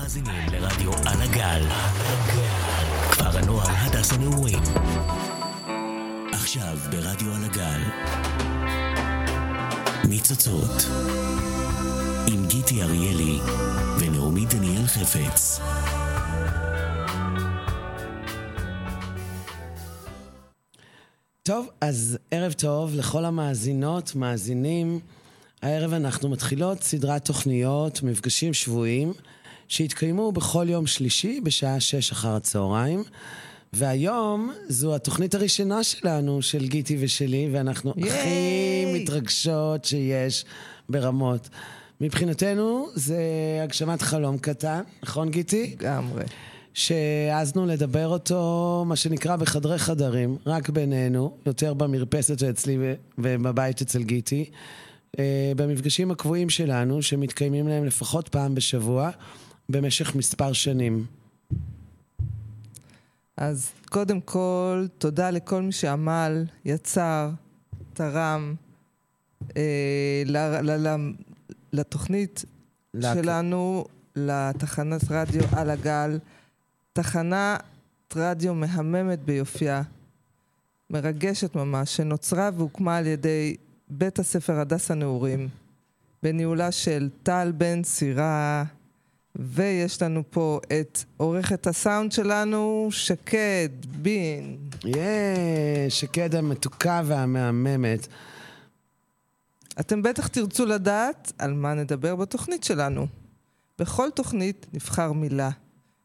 מאזינים לרדיו על הגל. כפר הנוער הדס הנעורים. עכשיו ברדיו על הגל. ניצוצות. עם גיטי אריאלי ונעמי דניאל חפץ. טוב, אז ערב טוב לכל המאזינות, מאזינים. הערב אנחנו מתחילות סדרת תוכניות, מפגשים שבועיים, שהתקיימו בכל יום שלישי בשעה שש אחר הצהריים. והיום זו התוכנית הראשונה שלנו, של גיטי ושלי, ואנחנו ייי! הכי מתרגשות שיש ברמות. מבחינתנו זה הגשמת חלום קטן, נכון גיטי? לגמרי. שהעזנו לדבר אותו, מה שנקרא, בחדרי חדרים, רק בינינו, יותר במרפסת שאצלי ובבית אצל גיטי, אה, במפגשים הקבועים שלנו, שמתקיימים להם לפחות פעם בשבוע, במשך מספר שנים. אז קודם כל, תודה לכל מי שעמל, יצר, תרם אה, ל, ל, ל, לתוכנית להק- שלנו, לתחנת רדיו על הגל. תחנת רדיו מהממת ביופייה, מרגשת ממש, שנוצרה והוקמה על ידי בית הספר הדס הנעורים, בניהולה של טל בן סירה, ויש לנו פה את עורכת הסאונד שלנו, שקד בין. יאה, שקד המתוקה והמהממת. אתם בטח תרצו לדעת על מה נדבר בתוכנית שלנו. בכל תוכנית נבחר מילה.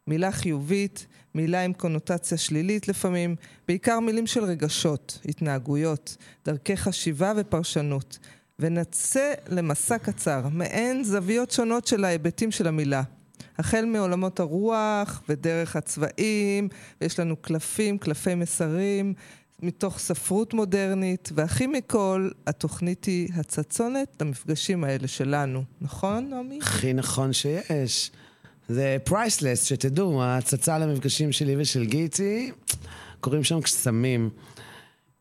מילה חיובית, מילה עם קונוטציה שלילית לפעמים, בעיקר מילים של רגשות, התנהגויות, דרכי חשיבה ופרשנות. ונצא למסע קצר, מעין זוויות שונות של ההיבטים של המילה. החל מעולמות הרוח ודרך הצבעים, ויש לנו קלפים, קלפי מסרים, מתוך ספרות מודרנית, והכי מכל, התוכנית היא הצצונת למפגשים האלה שלנו. נכון, נעמי? הכי נכון שיש. זה פרייסלס, שתדעו, ההצצה למפגשים שלי ושל גיטי, קוראים שם קסמים.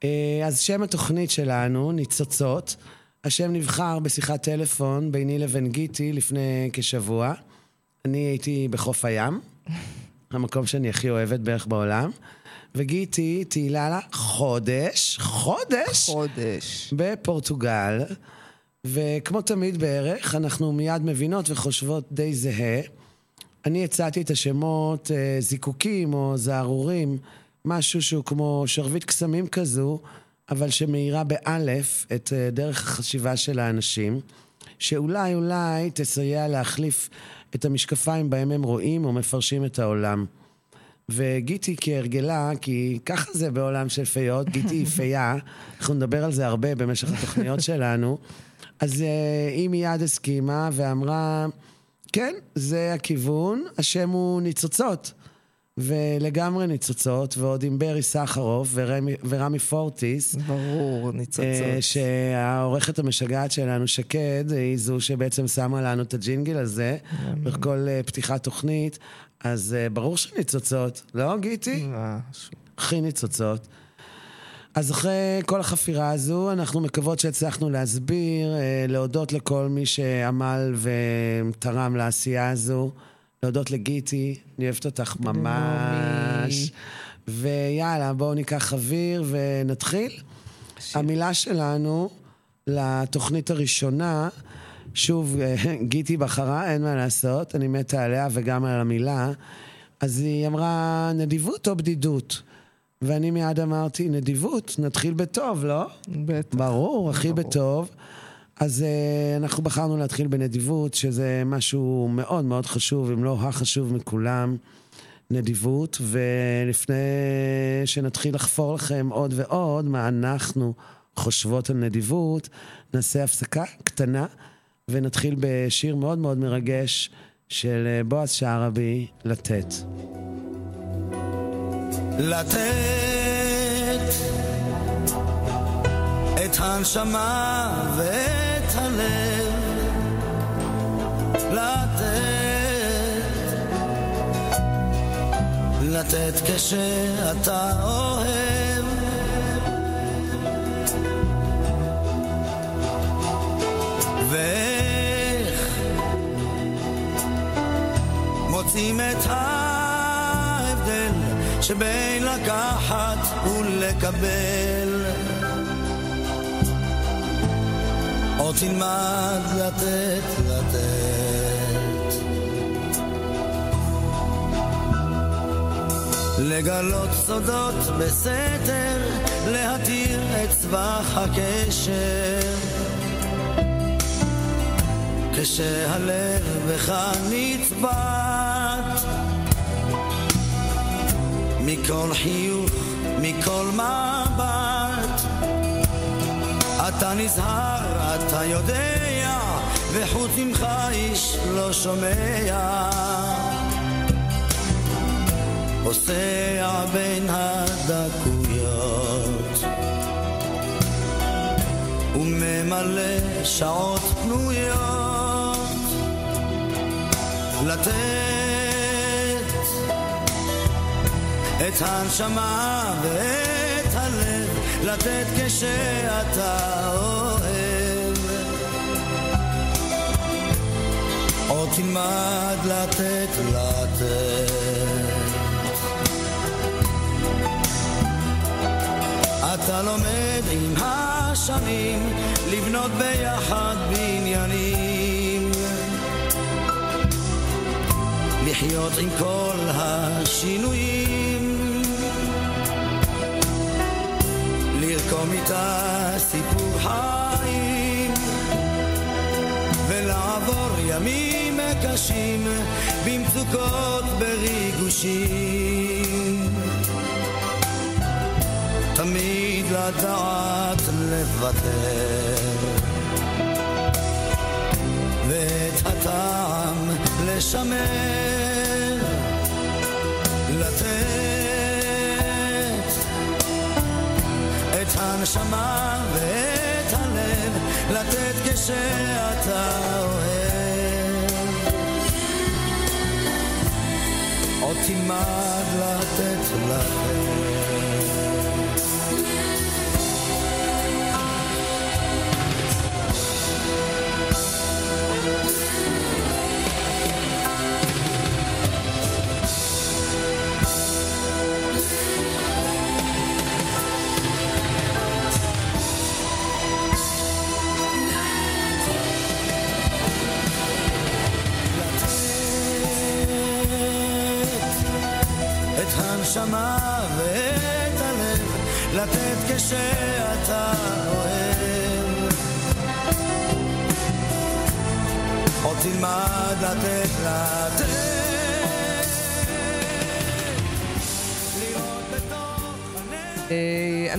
אה, אז שם התוכנית שלנו, ניצוצות. השם נבחר בשיחת טלפון ביני לבין גיטי לפני כשבוע. אני הייתי בחוף הים, המקום שאני הכי אוהבת בערך בעולם, וגיטי טיילה לה חודש, חודש, חודש. בפורטוגל, וכמו תמיד בערך, אנחנו מיד מבינות וחושבות די זהה. אני הצעתי את השמות אה, זיקוקים או זערורים, משהו שהוא כמו שרביט קסמים כזו, אבל שמאירה באלף את אה, דרך החשיבה של האנשים, שאולי אולי תסייע להחליף את המשקפיים בהם הם רואים או מפרשים את העולם. וגיטי כהרגלה, כי ככה זה בעולם של פיות, גיטי היא פייה, אנחנו נדבר על זה הרבה במשך התוכניות שלנו, אז אה, היא מיד הסכימה ואמרה, כן, זה הכיוון, השם הוא ניצוצות. ולגמרי ניצוצות, ועוד עם ברי סחרוף ורמי, ורמי פורטיס. ברור, ניצוצות. אה, שהעורכת המשגעת שלנו, שקד, היא זו שבעצם שמה לנו את הג'ינגל הזה בכל אה, פתיחת תוכנית. אז אה, ברור שניצוצות, לא, גיטי? הכי ניצוצות. אז אחרי כל החפירה הזו, אנחנו מקוות שהצלחנו להסביר, להודות לכל מי שעמל ותרם לעשייה הזו, להודות לגיטי, אני אוהבת אותך ממש. ויאללה, בואו ניקח אוויר ונתחיל. המילה שלנו לתוכנית הראשונה, שוב, אה, גיטי בחרה, אין מה לעשות, אני מתה עליה וגם על המילה. אז היא אמרה, נדיבות או בדידות? ואני מיד אמרתי, נדיבות, נתחיל בטוב, לא? בטח. ברור, הכי בטוב. אז uh, אנחנו בחרנו להתחיל בנדיבות, שזה משהו מאוד מאוד חשוב, אם לא החשוב מכולם, נדיבות. ולפני שנתחיל לחפור לכם עוד ועוד מה אנחנו חושבות על נדיבות, נעשה הפסקה קטנה ונתחיל בשיר מאוד מאוד מרגש של אה, בועז שערבי, לתת. לתת את הנשמה ואת הלב לתת לתת כשאתה אוהב ואיך מוצאים את ההבדל שבין לקחת ולקבל. עוד תלמד לתת, לתת. לגלות סודות בסתר, להתיר את סבך הקשר. כשהלב בך נצבט מכל חיוך, מכל מבט אתה נזהר, אתה יודע, וחוץ ממך איש לא שומע. פוסע בין הדקויות וממלא שעות פנויות לתת את הנשמה ואת לתת כשאתה אוהב. עוד תלמד לתת, לתת. אתה לומד עם השנים לבנות ביחד בניינים. לחיות עם כל השינויים לרקום איתה סיפור חיים ולעבור ימים קשים במצוקות בריגושים. תמיד לדעת לוותר ואת הטעם לשמר הנשמה ואת הלב לתת כשאתה אוהב. עוד תלמד לתת לתת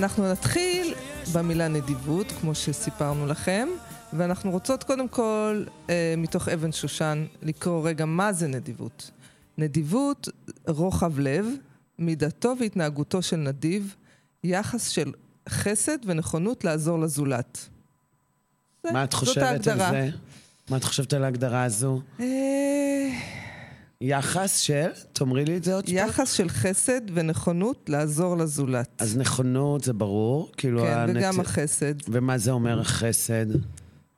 אנחנו נתחיל במילה נדיבות, כמו שסיפרנו לכם, ואנחנו רוצות קודם כל, אה, מתוך אבן שושן, לקרוא רגע מה זה נדיבות. נדיבות, רוחב לב, מידתו והתנהגותו של נדיב, יחס של חסד ונכונות לעזור לזולת. מה את חושבת על. זה? מה את חושבת על ההגדרה הזו? אה, יחס של, תאמרי לי את זה עוד פעם. יחס של חסד ונכונות לעזור לזולת. אז נכונות זה ברור, כאילו... כן, הנת- וגם החסד. ומה זה אומר חסד?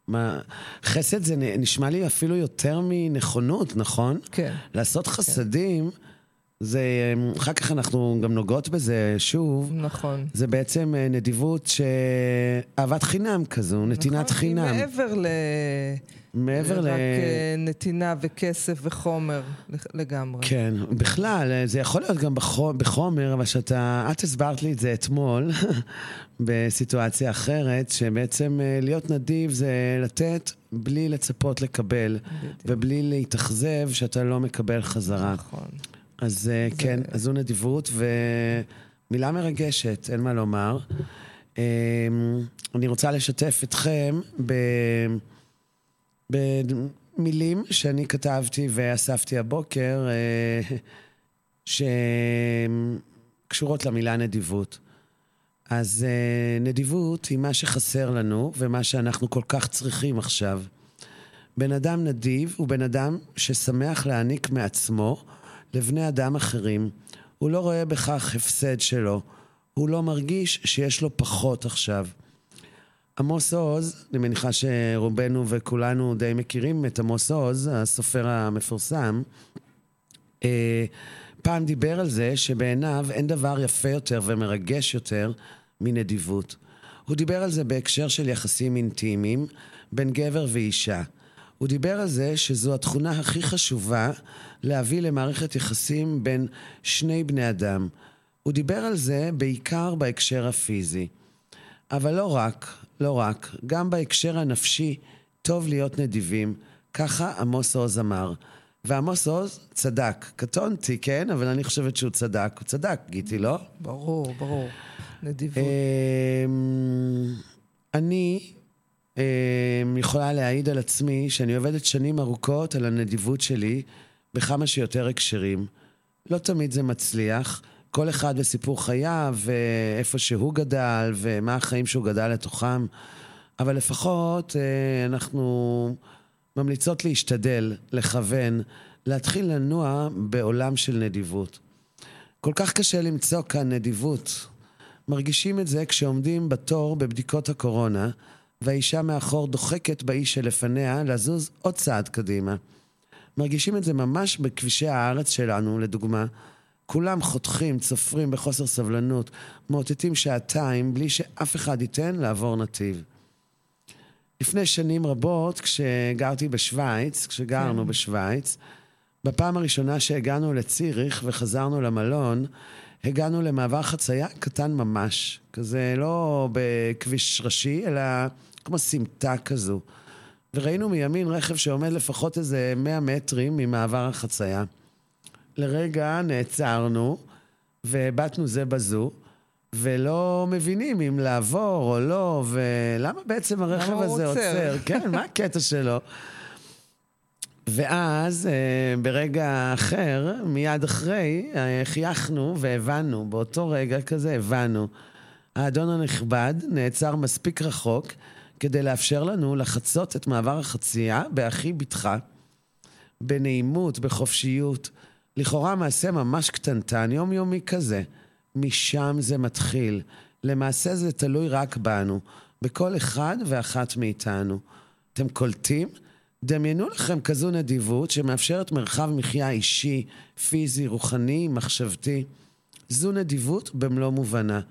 מה... חסד זה נשמע לי אפילו יותר מנכונות, נכון? כן. לעשות חסדים, זה... אחר כך אנחנו גם נוגעות בזה שוב. נכון. זה בעצם אה, נדיבות ש... אהבת חינם כזו, נתינת נכון, חינם. היא מעבר ל... מעבר ל... רק אה, נתינה וכסף וחומר לגמרי. כן, בכלל, אה, זה יכול להיות גם בחו- בחומר, אבל שאתה, את הסברת לי את זה אתמול, בסיטואציה אחרת, שבעצם להיות נדיב זה לתת בלי לצפות לקבל, ובלי להתאכזב שאתה לא מקבל חזרה. נכון. אז אה, כן, אז זו נדיבות, ומילה מרגשת, אין מה לומר. אה, אני רוצה לשתף אתכם ב... במילים שאני כתבתי ואספתי הבוקר, אה, שקשורות למילה נדיבות. אז אה, נדיבות היא מה שחסר לנו ומה שאנחנו כל כך צריכים עכשיו. בן אדם נדיב הוא בן אדם ששמח להעניק מעצמו לבני אדם אחרים. הוא לא רואה בכך הפסד שלו. הוא לא מרגיש שיש לו פחות עכשיו. עמוס עוז, אני מניחה שרובנו וכולנו די מכירים את עמוס עוז, הסופר המפורסם, אה, פעם דיבר על זה שבעיניו אין דבר יפה יותר ומרגש יותר מנדיבות. הוא דיבר על זה בהקשר של יחסים אינטימיים בין גבר ואישה. הוא דיבר על זה שזו התכונה הכי חשובה להביא למערכת יחסים בין שני בני אדם. הוא דיבר על זה בעיקר בהקשר הפיזי. אבל לא רק, לא רק, גם בהקשר הנפשי טוב להיות נדיבים, ככה עמוס עוז אמר. ועמוס עוז צדק. קטונתי, כן? אבל אני חושבת שהוא צדק. הוא צדק, גיטי, לא? ברור, ברור. נדיבות. אמ, אני יכולה להעיד על עצמי שאני עובדת שנים ארוכות על הנדיבות שלי בכמה שיותר הקשרים. לא תמיד זה מצליח. כל אחד וסיפור חייו, ואיפה שהוא גדל, ומה החיים שהוא גדל לתוכם. אבל לפחות אה, אנחנו ממליצות להשתדל, לכוון, להתחיל לנוע בעולם של נדיבות. כל כך קשה למצוא כאן נדיבות. מרגישים את זה כשעומדים בתור בבדיקות הקורונה, והאישה מאחור דוחקת באיש שלפניה לזוז עוד צעד קדימה. מרגישים את זה ממש בכבישי הארץ שלנו, לדוגמה. כולם חותכים, צופרים בחוסר סבלנות, מאותתים שעתיים בלי שאף אחד ייתן לעבור נתיב. לפני שנים רבות, כשגרתי בשוויץ, כשגרנו כן. בשוויץ, בפעם הראשונה שהגענו לציריך וחזרנו למלון, הגענו למעבר חצייה קטן ממש. כזה לא בכביש ראשי, אלא כמו סמטה כזו. וראינו מימין רכב שעומד לפחות איזה 100 מטרים ממעבר החצייה. לרגע נעצרנו והבטנו זה בזו, ולא מבינים אם לעבור או לא, ולמה בעצם הרכב הזה עוצר? עוצר. כן, מה הקטע שלו? ואז, אה, ברגע אחר, מיד אחרי, אה, חייכנו והבנו, באותו רגע כזה הבנו. האדון הנכבד נעצר מספיק רחוק כדי לאפשר לנו לחצות את מעבר החצייה בהכי בטחה, בנעימות, בחופשיות. לכאורה מעשה ממש קטנטן, יומיומי כזה. משם זה מתחיל. למעשה זה תלוי רק בנו, בכל אחד ואחת מאיתנו. אתם קולטים? דמיינו לכם כזו נדיבות שמאפשרת מרחב מחיה אישי, פיזי, רוחני, מחשבתי. זו נדיבות במלוא מובנה.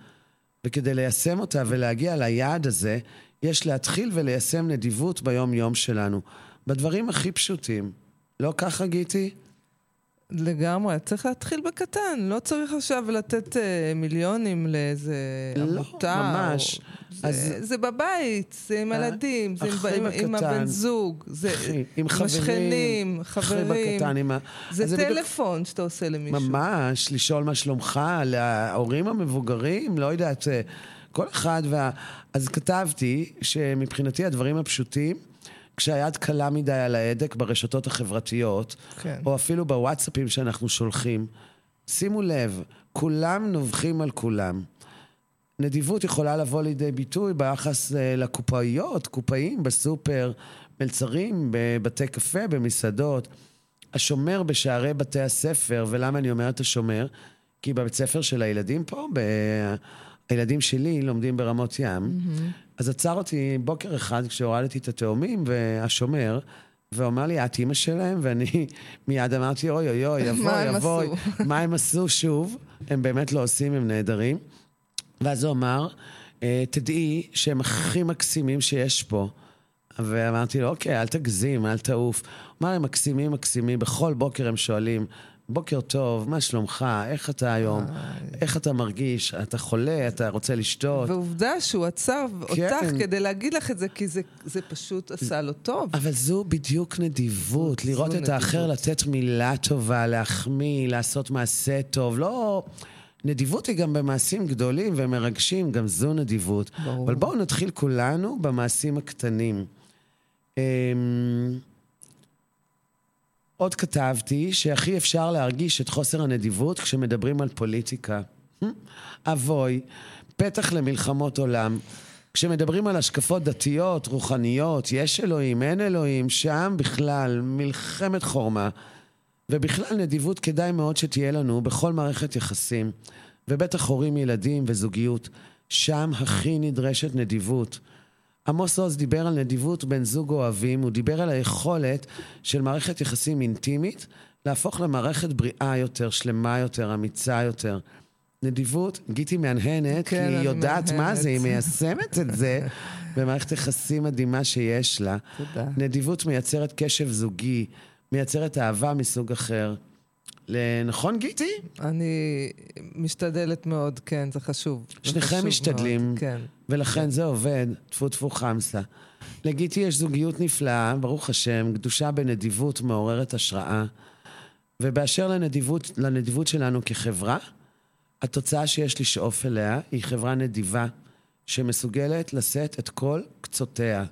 וכדי ליישם אותה ולהגיע ליעד הזה, יש להתחיל וליישם נדיבות ביום-יום שלנו. בדברים הכי פשוטים. לא ככה, גיטי? לגמרי, צריך להתחיל בקטן, לא צריך עכשיו לתת אה, מיליונים לאיזה לא, עמותה. ממש. או... זה, אז- זה בבית, זה עם אה, הילדים, זה עם, אחי עם, עם בקטן. הבן זוג, זה אחי, עם עם חברים, חברים. בקטן, עם ה... זה אז בדיוק- טלפון שאתה עושה למישהו. ממש, לשאול מה שלומך, להורים המבוגרים, לא יודעת, אה, כל אחד וה... אז כתבתי שמבחינתי הדברים הפשוטים, כשהיד קלה מדי על ההדק ברשתות החברתיות, כן. או אפילו בוואטסאפים שאנחנו שולחים, שימו לב, כולם נובחים על כולם. נדיבות יכולה לבוא לידי ביטוי ביחס אה, לקופאיות, קופאים בסופר, מלצרים, בבתי קפה, במסעדות. השומר בשערי בתי הספר, ולמה אני אומרת השומר? כי בבית ספר של הילדים פה, ב... הילדים שלי לומדים ברמות ים, אז עצר אותי בוקר אחד כשהורדתי את התאומים, והשומר, ואומר לי, את אימא שלהם? ואני מיד אמרתי, אוי אוי אוי, יבוא, יבוא. מה הם עשו שוב? הם באמת לא עושים, הם נהדרים. ואז הוא אמר, "אה, תדעי שהם הכי מקסימים שיש פה. ואמרתי לו, אוקיי, אל תגזים, אל תעוף. הוא אמר, הם מקסימים, מקסימים, בכל בוקר הם שואלים, בוקר טוב, מה שלומך? איך אתה היום? איך אתה מרגיש? אתה חולה? אתה רוצה לשתות? ועובדה שהוא עצר כן. אותך כדי להגיד לך את זה, כי זה, זה פשוט עשה לו טוב. אבל זו בדיוק נדיבות, זו לראות את נדיבות. האחר, לתת מילה טובה, להחמיא, לעשות מעשה טוב. לא... נדיבות היא גם במעשים גדולים ומרגשים, גם זו נדיבות. ברור. אבל בואו נתחיל כולנו במעשים הקטנים. אמ, עוד כתבתי שהכי אפשר להרגיש את חוסר הנדיבות כשמדברים על פוליטיקה. אבוי, פתח למלחמות עולם. כשמדברים על השקפות דתיות, רוחניות, יש אלוהים, אין אלוהים, שם בכלל מלחמת חורמה. ובכלל נדיבות כדאי מאוד שתהיה לנו בכל מערכת יחסים. ובטח הורים, ילדים וזוגיות. שם הכי נדרשת נדיבות. עמוס עוז דיבר על נדיבות בין זוג אוהבים, הוא דיבר על היכולת של מערכת יחסים אינטימית להפוך למערכת בריאה יותר, שלמה יותר, אמיצה יותר. נדיבות, גיטי מהנהנת, כן, כי היא יודעת מה זה, היא מהנהנת. מיישמת את זה במערכת יחסים מדהימה שיש לה. תודה. נדיבות מייצרת קשב זוגי, מייצרת אהבה מסוג אחר. נכון, גיטי? אני משתדלת מאוד, כן, זה חשוב. שניכם משתדלים. מאוד, כן. ולכן זה עובד, טפו טפו חמסה. לגיטי יש זוגיות נפלאה, ברוך השם, גדושה בנדיבות מעוררת השראה. ובאשר לנדיבות, לנדיבות שלנו כחברה, התוצאה שיש לשאוף אליה היא חברה נדיבה, שמסוגלת לשאת את כל קצותיה.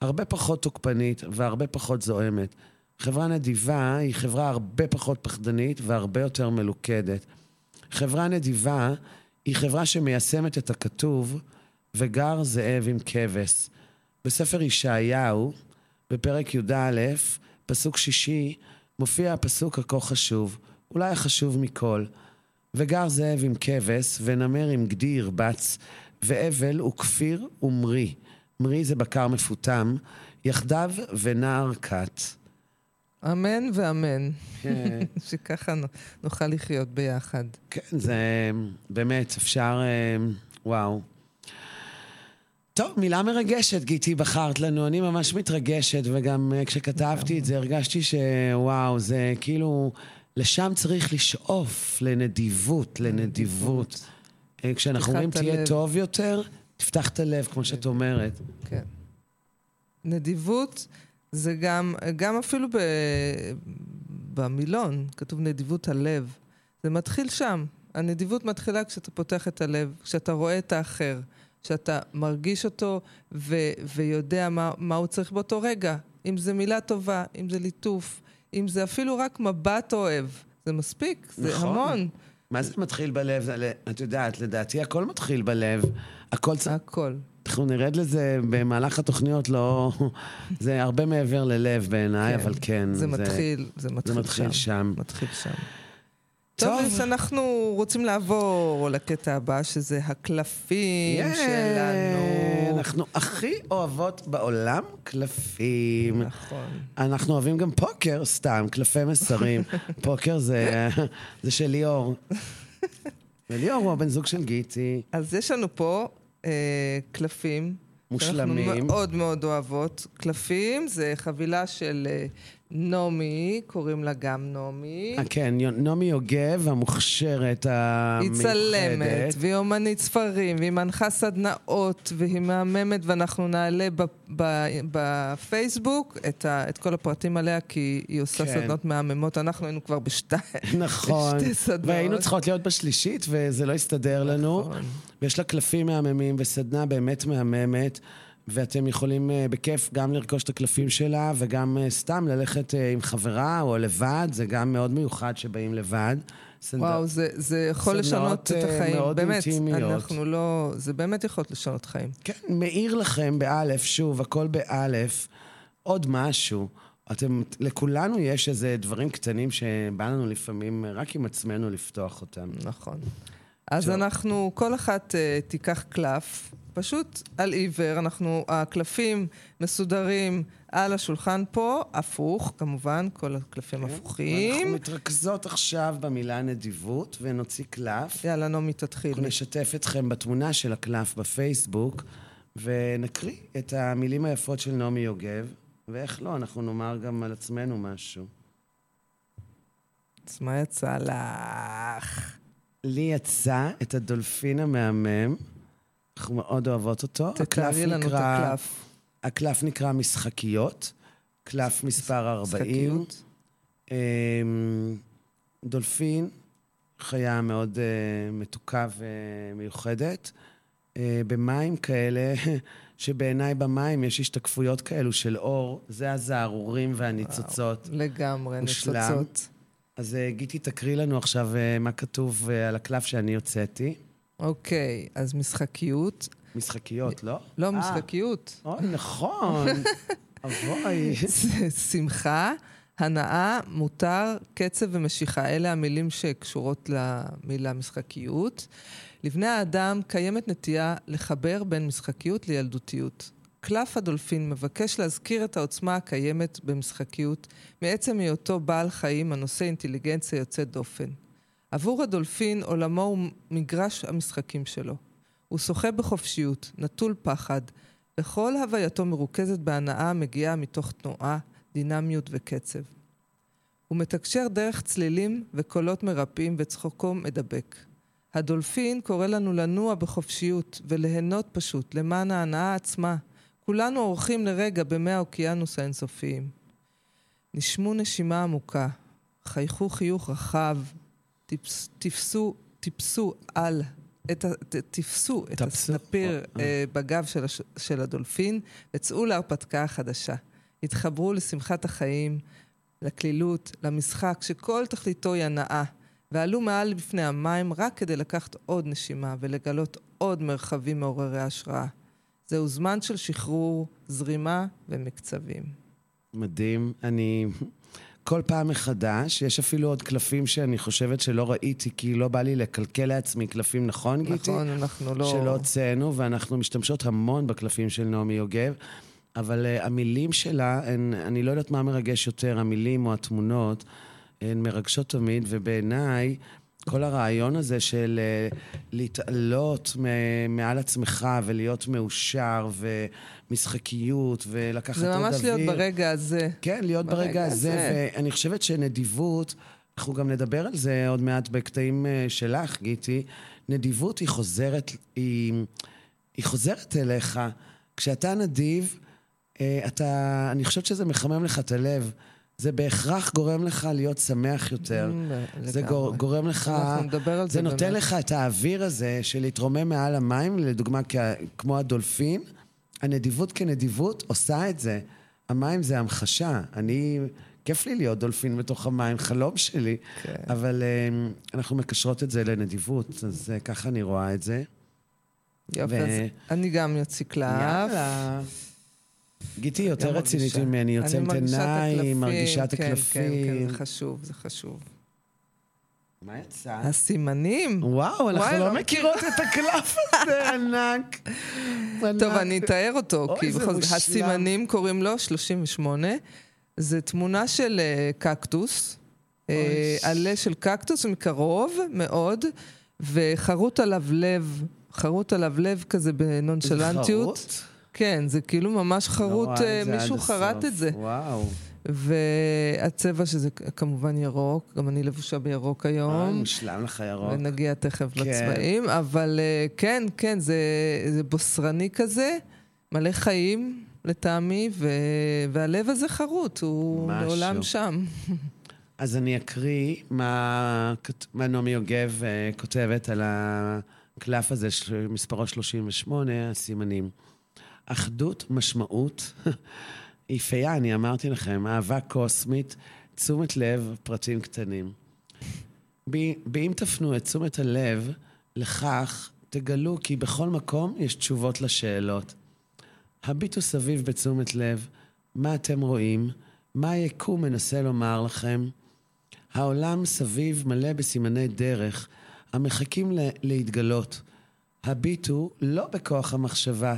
הרבה פחות תוקפנית והרבה פחות זועמת. חברה נדיבה היא חברה הרבה פחות פחדנית והרבה יותר מלוכדת. חברה נדיבה היא חברה שמיישמת את הכתוב, וגר זאב עם כבש. בספר ישעיהו, בפרק י"א, פסוק שישי, מופיע הפסוק הכה חשוב, אולי החשוב מכל. וגר זאב עם כבש, ונמר עם גדי ירבץ, ואבל וכפיר ומרי. מרי זה בקר מפותם, יחדיו ונער כת. אמן ואמן. כן. שככה נוכל לחיות ביחד. כן, זה באמת, אפשר... אה, וואו. טוב, מילה מרגשת, גיטי, בחרת לנו. אני ממש מתרגשת, וגם אה, כשכתבתי את זה הרגשתי שוואו, זה כאילו... לשם צריך לשאוף, לנדיבות, לנדיבות. אה, כשאנחנו אומרים תהיה. טוב יותר, תפתח את הלב, כמו שאת אומרת. כן. נדיבות זה גם, גם אפילו ב, במילון, כתוב נדיבות הלב. זה מתחיל שם. הנדיבות מתחילה כשאתה פותח את הלב, כשאתה רואה את האחר, כשאתה מרגיש אותו ו, ויודע מה, מה הוא צריך באותו רגע. אם זה מילה טובה, אם זה ליטוף, אם זה אפילו רק מבט אוהב. זה מספיק, זה נכון. המון. מה זה מתחיל בלב? זה- את יודעת, לדעתי הכל מתחיל בלב. הכל צריך... הכל. אנחנו נרד לזה במהלך התוכניות, לא... זה הרבה מעבר ללב בעיניי, כן. אבל כן. זה מתחיל, זה מתחיל זה מתחיל שם. מתחיל שם. טוב. אז אנחנו רוצים לעבור לקטע הבא, שזה הקלפים כן, שלנו. אנחנו הכי אוהבות בעולם קלפים. נכון. אנחנו אוהבים גם פוקר, סתם, קלפי מסרים. פוקר זה, זה של ליאור. וליאור הוא הבן זוג של גיטי. אז יש לנו פה אה, קלפים. מושלמים. שאנחנו מאוד מאוד אוהבות. קלפים זה חבילה של אה, נעמי, קוראים לה גם נעמי. אה, כן, נעמי יוגב, המוכשרת, היא המיוחדת. צלמת, והיא אומנית ספרים, והיא מנחה סדנאות, והיא מהממת, ואנחנו נעלה בפייסבוק את, ה- את כל הפרטים עליה, כי היא עושה כן. סדנאות מהממות. אנחנו היינו כבר בשתיים. נכון. שתי סדנאות. והיינו צריכות להיות בשלישית, וזה לא הסתדר לנו. נכון. ויש לה קלפים מהממים וסדנה באמת מהממת, ואתם יכולים אה, בכיף גם לרכוש את הקלפים שלה, וגם אה, סתם ללכת אה, עם חברה או לבד, זה גם מאוד מיוחד שבאים לבד. סנד- וואו, זה, זה יכול סדנאות, לשנות את החיים. מאוד באמת, אינטימיות. אנחנו לא... זה באמת יכול לשנות חיים. כן, מאיר לכם באלף, שוב, הכל באלף, עוד משהו. אתם, לכולנו יש איזה דברים קטנים שבא לנו לפעמים רק עם עצמנו לפתוח אותם. נכון. אז טוב. אנחנו, כל אחת uh, תיקח קלף, פשוט על עיוור, אנחנו, הקלפים מסודרים על השולחן פה, הפוך, כמובן, כל הקלפים אנחנו הפוכים. מתרכזות עכשיו במילה נדיבות, ונוציא קלף. יאללה, נעמי, תתחילי. אנחנו נשתף אתכם בתמונה של הקלף בפייסבוק, ונקריא את המילים היפות של נעמי יוגב, ואיך לא, אנחנו נאמר גם על עצמנו משהו. אז מה יצא לך? לי יצא את הדולפין המהמם, אנחנו מאוד אוהבות אותו. תתארי לנו את הקלף. הקלף נקרא משחקיות, קלף מספר 40. משחקיות. אמ, דולפין, חיה מאוד אה, מתוקה ומיוחדת. אה, במים כאלה, שבעיניי במים יש השתקפויות כאלו של אור, זה הזערורים והניצוצות. לגמרי, מושלם. ניצוצות. אז אה, גיטי, תקריא לנו עכשיו מה כתוב על הקלף שאני הוצאתי. אוקיי, אז משחקיות. משחקיות, לא? לא, אה, משחקיות. אוי, נכון. אבוי. שמחה, הנאה, מותר, קצב ומשיכה. אלה המילים שקשורות למילה משחקיות. לבני האדם קיימת נטייה לחבר בין משחקיות לילדותיות. קלף הדולפין מבקש להזכיר את העוצמה הקיימת במשחקיות מעצם היותו בעל חיים הנושא אינטליגנציה יוצאת דופן. עבור הדולפין עולמו הוא מגרש המשחקים שלו. הוא שוחה בחופשיות, נטול פחד, וכל הווייתו מרוכזת בהנאה המגיעה מתוך תנועה, דינמיות וקצב. הוא מתקשר דרך צלילים וקולות מרפאים וצחוקו מדבק. הדולפין קורא לנו לנוע בחופשיות וליהנות פשוט, למען ההנאה עצמה. כולנו אורחים לרגע במי האוקיינוס האינסופיים. נשמו נשימה עמוקה, חייכו חיוך רחב, טיפס, תפסו, טיפסו על, את, תפסו את הסנפיר uh, בגב של, הש, של הדולפין וצאו להרפתקה החדשה. התחברו לשמחת החיים, לקלילות, למשחק, שכל תכליתו היא הנאה, ועלו מעל בפני המים רק כדי לקחת עוד נשימה ולגלות עוד מרחבים מעוררי השראה. זהו זמן של שחרור, זרימה ומקצבים. מדהים. אני... כל פעם מחדש, יש אפילו עוד קלפים שאני חושבת שלא ראיתי, כי לא בא לי לקלקל לעצמי קלפים, נכון, גיטי? נכון, אנחנו לא... שלא הוצאנו, ואנחנו משתמשות המון בקלפים של נעמי יוגב, אבל uh, המילים שלה, הן, אני לא יודעת מה מרגש יותר, המילים או התמונות, הן מרגשות תמיד, ובעיניי, כל הרעיון הזה של uh, להתעלות מעל עצמך ולהיות מאושר ומשחקיות ולקחת עוד אוויר. זה ממש להיות ברגע הזה. כן, להיות ברגע, ברגע הזה. הזה. ואני חושבת שנדיבות, אנחנו גם נדבר על זה עוד מעט בקטעים uh, שלך, גיטי. נדיבות היא חוזרת, היא, היא חוזרת אליך. כשאתה נדיב, uh, אתה, אני חושבת שזה מחמם לך את הלב. זה בהכרח גורם לך להיות שמח יותר. Mm, זה גור, גורם לך... זה, זה נותן באמת. לך את האוויר הזה של להתרומם מעל המים, לדוגמה כמו הדולפין. הנדיבות כנדיבות עושה את זה. המים זה המחשה. אני... כיף לי להיות דולפין בתוך המים, חלום שלי. כן. אבל um, אנחנו מקשרות את זה לנדיבות, אז uh, ככה אני רואה את זה. יופי, ו... אז אני גם יוציא קלף. יאללה. גיטי יותר רצינית ממני, יוצאת עיניים, מרגישה את הקלפים. כן, כן, כן, זה חשוב, זה חשוב. מה יצא? הסימנים. וואו, אנחנו לא מכירות את הקלף הזה, ענק. טוב, אני אתאר אותו, כי בכל זאת, הסימנים קוראים לו 38. זה תמונה של אה, קקטוס, אה, עלה של קקטוס מקרוב מאוד, וחרוט עליו לב, חרוט עליו לב כזה בנונשלנטיות. זה חרוט? כן, זה כאילו ממש חרוט, לא מישהו חרט את זה. וואו. והצבע שזה כמובן ירוק, גם אני לבושה בירוק היום. אה, מושלם לך ירוק. ונגיע תכף כן. לצבעים, אבל אה, כן, כן, זה, זה בוסרני כזה, מלא חיים לטעמי, ו... והלב הזה חרוט, הוא משהו. לעולם שם. אז אני אקריא מה, מה נעמי יוגב uh, כותבת על הקלף הזה, מספרו 38, הסימנים. אחדות, משמעות, יפייה, אני אמרתי לכם, אהבה קוסמית, תשומת לב, פרטים קטנים. באם תפנו את תשומת הלב לכך, תגלו כי בכל מקום יש תשובות לשאלות. הביטו סביב בתשומת לב, מה אתם רואים, מה היקום מנסה לומר לכם. העולם סביב מלא בסימני דרך המחכים להתגלות. הביטו לא בכוח המחשבה,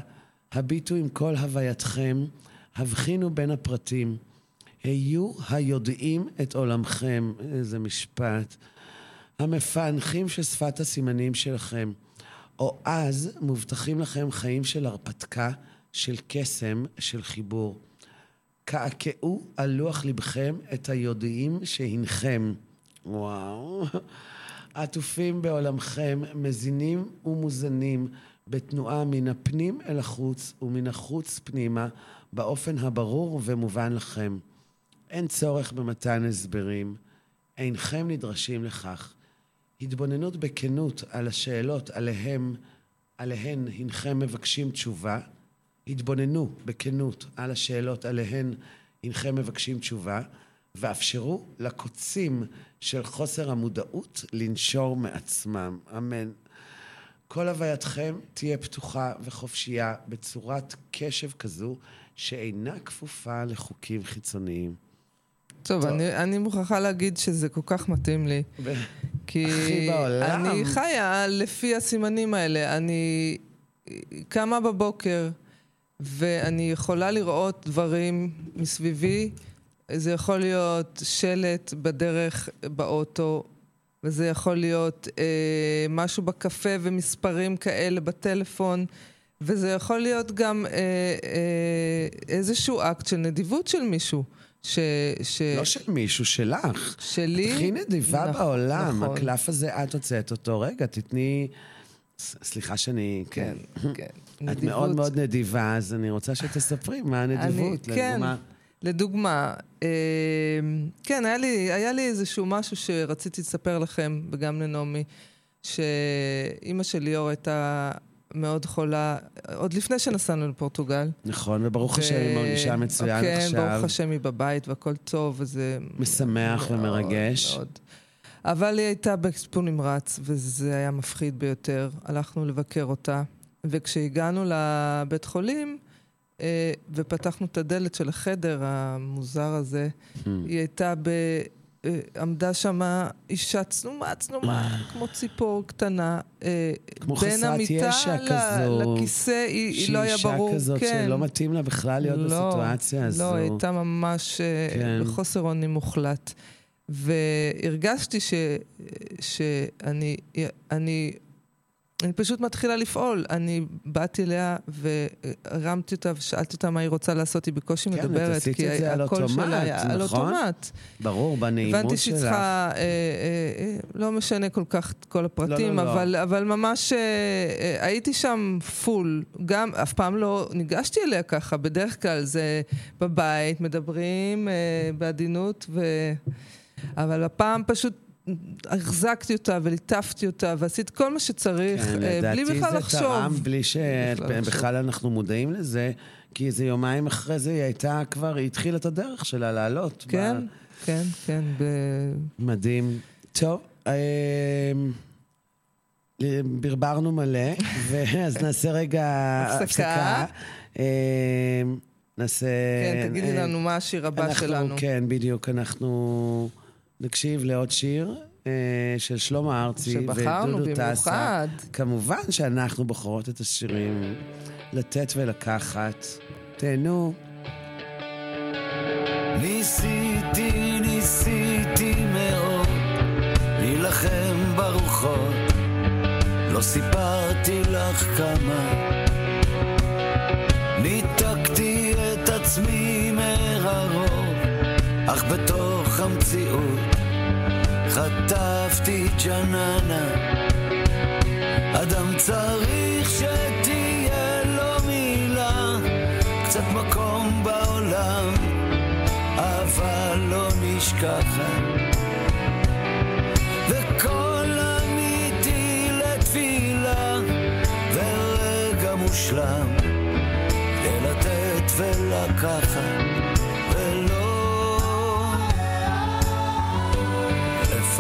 הביטו עם כל הווייתכם, הבחינו בין הפרטים. היו היודעים את עולמכם, איזה משפט, המפענחים של שפת הסימנים שלכם, או אז מובטחים לכם חיים של הרפתקה, של קסם, של חיבור. קעקעו על לוח לבכם את היודעים שהנכם. וואו. עטופים בעולמכם, מזינים ומוזנים, בתנועה מן הפנים אל החוץ ומן החוץ פנימה, באופן הברור ומובן לכם. אין צורך במתן הסברים, אינכם נדרשים לכך. התבוננות בכנות על השאלות עליהם, עליהן הנכם מבקשים תשובה, התבוננו בכנות על השאלות עליהן הנכם מבקשים תשובה, ואפשרו לקוצים של חוסר המודעות לנשור מעצמם. אמן. כל הווייתכם תהיה פתוחה וחופשייה בצורת קשב כזו שאינה כפופה לחוקים חיצוניים. טוב, טוב. אני, אני מוכרחה להגיד שזה כל כך מתאים לי. ב... כי בעולם. אני חיה לפי הסימנים האלה. אני קמה בבוקר ואני יכולה לראות דברים מסביבי. זה יכול להיות שלט בדרך באוטו, וזה יכול להיות אה, משהו בקפה ומספרים כאלה בטלפון, וזה יכול להיות גם אה, אה, איזשהו אקט של נדיבות של מישהו. ש... ש... לא של מישהו, שלך. שלי? את הכי נדיבה נכ- בעולם. נכון. הקלף הזה, את הוצאת אותו. רגע, תתני... סליחה שאני... כן, כן. את נדיבות. מאוד מאוד נדיבה, אז אני רוצה שתספרי מה הנדיבות. אני, כן, לדוגמה. לדוגמה, אה, כן, היה לי, היה לי איזשהו משהו שרציתי לספר לכם, וגם לנעמי, שאימא של ליאור הייתה מאוד חולה, עוד לפני שנסענו לפורטוגל. נכון, וברוך השם, היא מרגישה מצוין כן, עכשיו. ברוך השם היא בבית והכל טוב, וזה... משמח מאוד, ומרגש. מאוד. אבל היא הייתה בטיפול נמרץ, וזה היה מפחיד ביותר. הלכנו לבקר אותה, וכשהגענו לבית חולים, ופתחנו את הדלת של החדר המוזר הזה, Hmm. היא הייתה ב... אה, עמדה שם אישה צנומה, צנומה, כמו ציפור קטנה. אה, כמו חסרת ישע כזו. לכיסא, היא, היא לא היה שהיא ברור. אישה כזאת כן. שלא מתאים לה בכלל להיות בסיטואציה הזו. לא, היא הייתה ממש אה, כן. בחוסר אונים מוחלט. והרגשתי ש, שאני אני, אני פשוט מתחילה לפעול. אני באתי אליה והרמתי אותה ושאלתי אותה מה היא רוצה לעשות, היא בקושי כן, את מדברת. עשית כי את זה על הקול אוטומט, שלה היה על נכון? אוטומט. ברור, בנעימות הבנתי שלך. שהיא צריכה, אה, אה, אה, לא משנה כל כך את כל הפרטים, לא, לא, לא. אבל, אבל ממש אה, אה, הייתי שם פול. גם, אף פעם לא ניגשתי אליה ככה, בדרך כלל זה בבית, מדברים אה, בעדינות, ו... אבל הפעם פשוט החזקתי אותה וליטפתי אותה ועשית כל מה שצריך, כן, אה, בלי בכלל לדעתי זה לחשוב. טעם בלי בכלל לחשוב. שבכלל אנחנו מודעים לזה, כי איזה יומיים אחרי זה היא הייתה כבר, היא התחילה את הדרך שלה לעלות. כן, כן, כן. ב... מדהים. טוב, אה, ברברנו מלא, ואז נעשה רגע הפסקה. הפסקה. אה, נעשה... כן, תגידי אה, לנו מה השיר הבא אנחנו, שלנו. כן, בדיוק. אנחנו נקשיב לעוד שיר אה, של שלמה ארצי שבחרנו ודודו טסה. במיוחד. כמובן שאנחנו בוחרות את השירים לתת ולקחת. תהנו. ניסיתי, ניסיתי מאוד להילחם ברוחות לא סיפרתי לך כמה חטפתי ג'ננה. אדם צריך שתהיה לו מילה קצת מקום בעולם אבל לא נשכחת. וקול אמיתי לתפילה ורגע מושלם כדי לתת ולקחת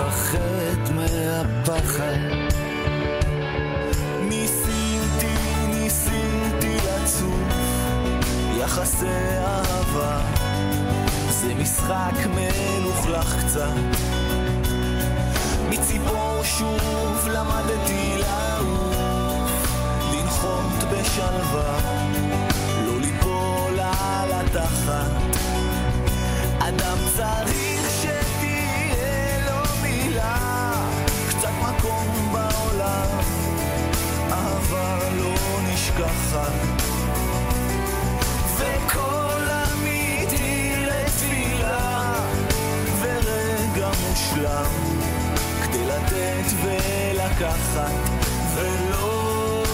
לפחד מהפחד. ניסיתי, ניסיתי לצוף יחסי אהבה. זה משחק מלוכלך קצת. מציפור שוב למדתי לעוף לנחות בשלווה. לא ליפול על התחת. אדם צריך מקום בעולם אהבה לא נשכחת. וקול אמיתי לתפילה ורגע מושלם כדי לתת ולקחת ולא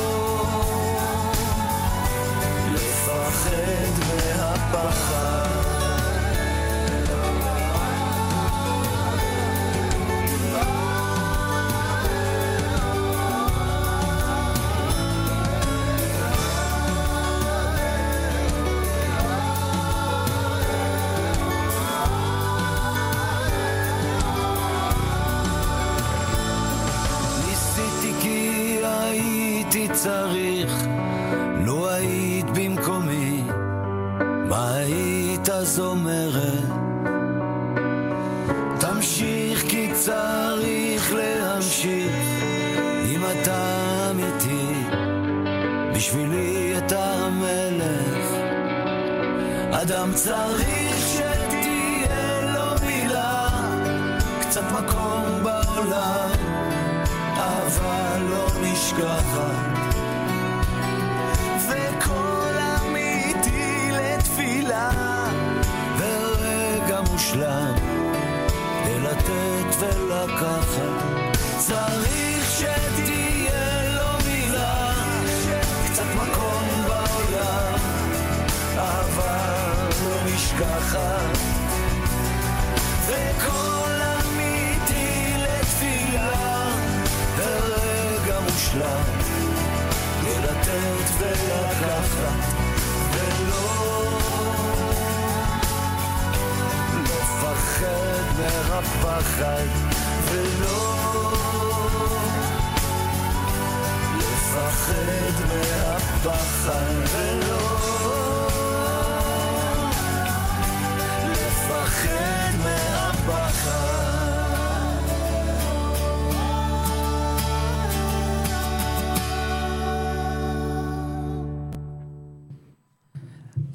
לפחד מהפחד צריך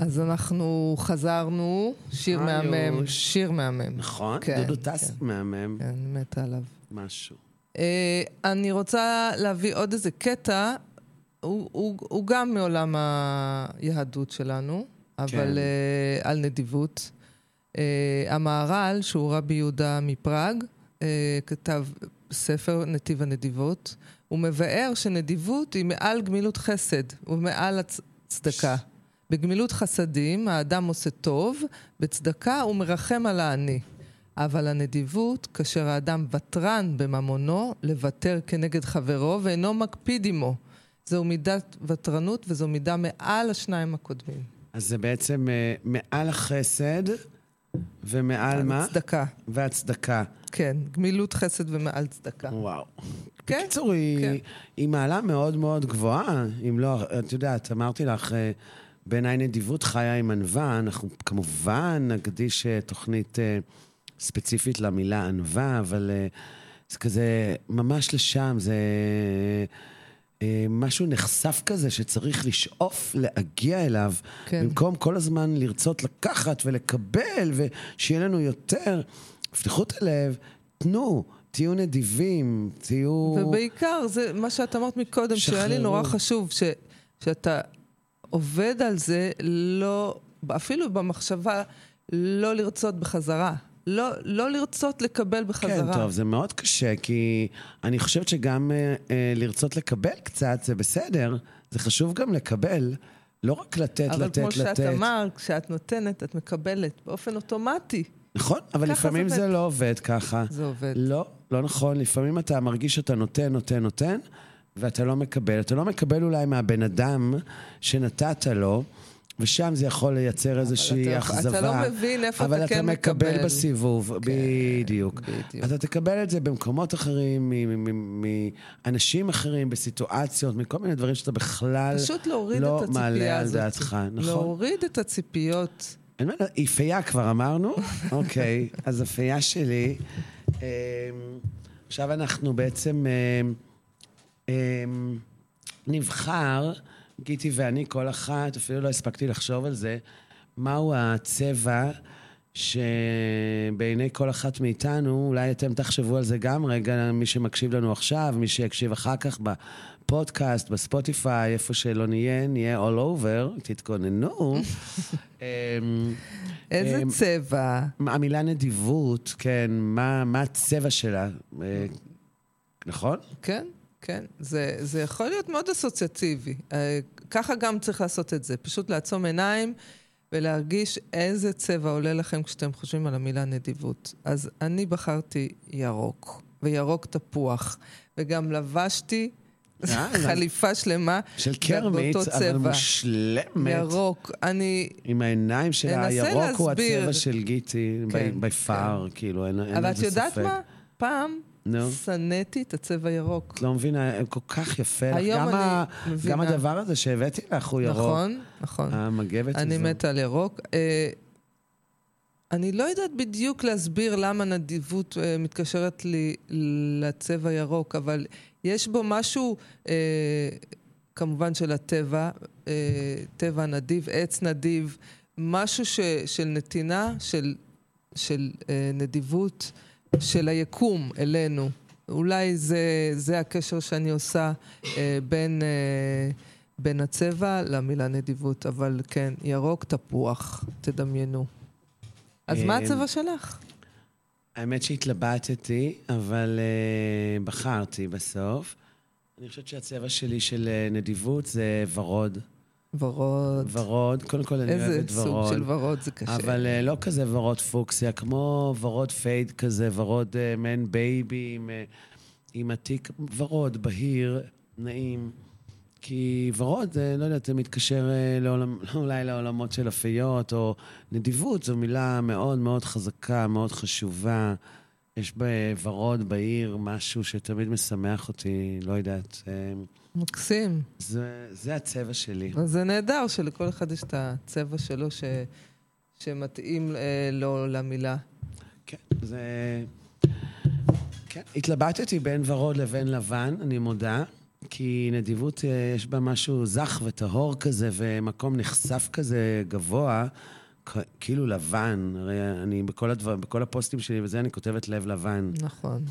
אז אנחנו חזרנו, שיר היוש. מהמם, שיר מהמם. נכון? כן, דודו טס כן. מהמם. כן, מתה עליו. משהו. אה, אני רוצה להביא עוד איזה קטע, הוא, גם מעולם היהדות שלנו, אבל כן. אה, על נדיבות. אה, המהר"ל, שהוא רבי יהודה מפראג, אה, כתב ספר נתיב הנדיבות. הוא מבאר שנדיבות היא מעל גמילות חסד, ומעל הצדקה. בגמילות חסדים האדם עושה טוב, בצדקה הוא מרחם על העני. אבל הנדיבות, כאשר האדם ותרן בממונו, לוותר כנגד חברו ואינו מקפיד עמו. זו מידת ותרנות וזו מידה מעל השניים הקודמים. אז זה בעצם אה, מעל החסד ומעל מה? צדקה, והצדקה. כן. גמילות חסד ומעל צדקה. וואו. כן, בקיצור, היא, כן. היא מעלה מאוד מאוד גבוהה. אם לא, את יודעת, אמרתי לך, אה, בעיניי נדיבות חיה עם ענווה. אנחנו כמובן נקדיש אה, תוכנית אה, ספציפית למילה ענווה, אבל אה, זה כזה ממש לשם, זה משהו נחשף כזה שצריך לשאוף להגיע אליו, כן. במקום כל הזמן לרצות לקחת ולקבל ושיהיה לנו יותר. פתחו את הלב, תנו, תהיו נדיבים, תהיו... ובעיקר, זה מה שאת אמרת מקודם, שהיה לי שחררו. נורא חשוב, ש, שאתה עובד על זה, לא, אפילו במחשבה, לא לרצות בחזרה. לא, לא לרצות לקבל בחזרה. כן, טוב, זה מאוד קשה, כי אני חושבת שגם אה, אה, לרצות לקבל קצת זה בסדר, זה חשוב גם לקבל, לא רק לתת, אבל לתת, כמו לתת. שאת אמרת, כשאת נותנת, את מקבלת באופן אוטומטי. נכון, אבל לפעמים זה זה. לא עובד ככה. זה עובד. לא, לא נכון. לפעמים אתה מרגיש שאתה נותן, נותן, נותן, ואתה לא מקבל. אתה לא מקבל אולי מהבן אדם שנתת לו, ושם זה יכול לייצר איזושהי אתה- אכזבה. אתה לא מבין איפה אבל אתה כן מקבל מקבל. בסיבוב, בדיוק. בדיוק. אתה תקבל את זה במקומות אחרים, מאנשים אחרים, בסיטואציות, מכל מיני דברים שאתה בכלל פשוט לא מעלה על הזאת. דעתך, נכון? להוריד את הציפיות. אין מה, היא פייה כבר אמרנו? אוקיי, אז הפייה שלי. אמ, עכשיו אנחנו בעצם אמ, נבחר, גיטי ואני, כל אחת, אפילו לא הספקתי לחשוב על זה, מהו הצבע שבעיני כל אחת מאיתנו, אולי אתם תחשבו על זה גם רגע, מי שמקשיב לנו עכשיו, מי שיקשיב אחר כך בפודקאסט, בספוטיפיי, איפה שלא נהיה, נהיה all over, תתכוננו. אמ, איזה אמ, צבע. המילה נדיבות, כן, מה, מה הצבע שלה? אה, נכון? כן, כן. זה, זה יכול להיות מאוד אסוציאטיבי. אה, ככה גם צריך לעשות את זה. פשוט לעצום עיניים ולהרגיש איזה צבע עולה לכם כשאתם חושבים על המילה נדיבות. אז אני בחרתי ירוק, וירוק תפוח, וגם לבשתי אה, חליפה שלמה של באותו אבל. מושלמת. ירוק. אני... עם העיניים שלה, הירוק הוא. הצבע של גיטי, כן, בי פאר, כאילו, אין אין אבל על את יודעת ספק. מה? פעם נו. שנאתי את הצבע ירוק. את לא מבינה, הם כל כך יפה. היום גם אני ה- מבינה. גם הדבר הזה שהבאתי לך הוא ירוק. נכון, נכון. המגבת הזו. אני מתה על ירוק. אה, אני לא יודעת בדיוק להסביר למה נדיבות אה, מתקשרת לי לצבע ירוק, אבל יש בו משהו, אה, כמובן של הטבע, אה, טבע נדיב, עץ נדיב, משהו ש, של נתינה, של, של אה, נדיבות, של היקום אלינו. אולי זה, זה הקשר שאני עושה אה, בין, אה, בין הצבע למילה נדיבות, אבל כן, ירוק תפוח, תדמיינו. אז מה אה, הצבע שלך? האמת שהתלבטתי, אבל uh, בחרתי בסוף. אני חושבת שהצבע שלי של uh, נדיבות זה ורוד. ורוד. ורוד, קודם כל אני איזה אוהבת ורוד. סוג של ורוד זה קשה. אבל uh, לא כזה ורוד פוקסיה, כמו ורוד fade כזה, ורוד uh, מן baby עם, uh, עם עתיק, ורוד בהיר, נעים. כי ורוד, uh, לא יודעת, זה מתקשר uh, לעולם, אולי לעולמות של אפיות, או נדיבות, זו מילה מאוד מאוד חזקה, מאוד חשובה. יש בוורוד בעיר משהו שתמיד משמח אותי, לא יודעת. Uh, מקסים. זה, זה הצבע שלי. זה נהדר שלכל אחד יש את הצבע שלו ש... שמתאים אה, לו למילה. כן, זה... כן, התלבטתי בין ורוד לבין לבן, אני מודה, כי נדיבות אה, יש בה משהו זך וטהור כזה, ומקום נחשף כזה גבוה, כאילו לבן. הרי אני בכל, הדבר, בכל הפוסטים שלי וזה אני כותבת לב לבן. נכון.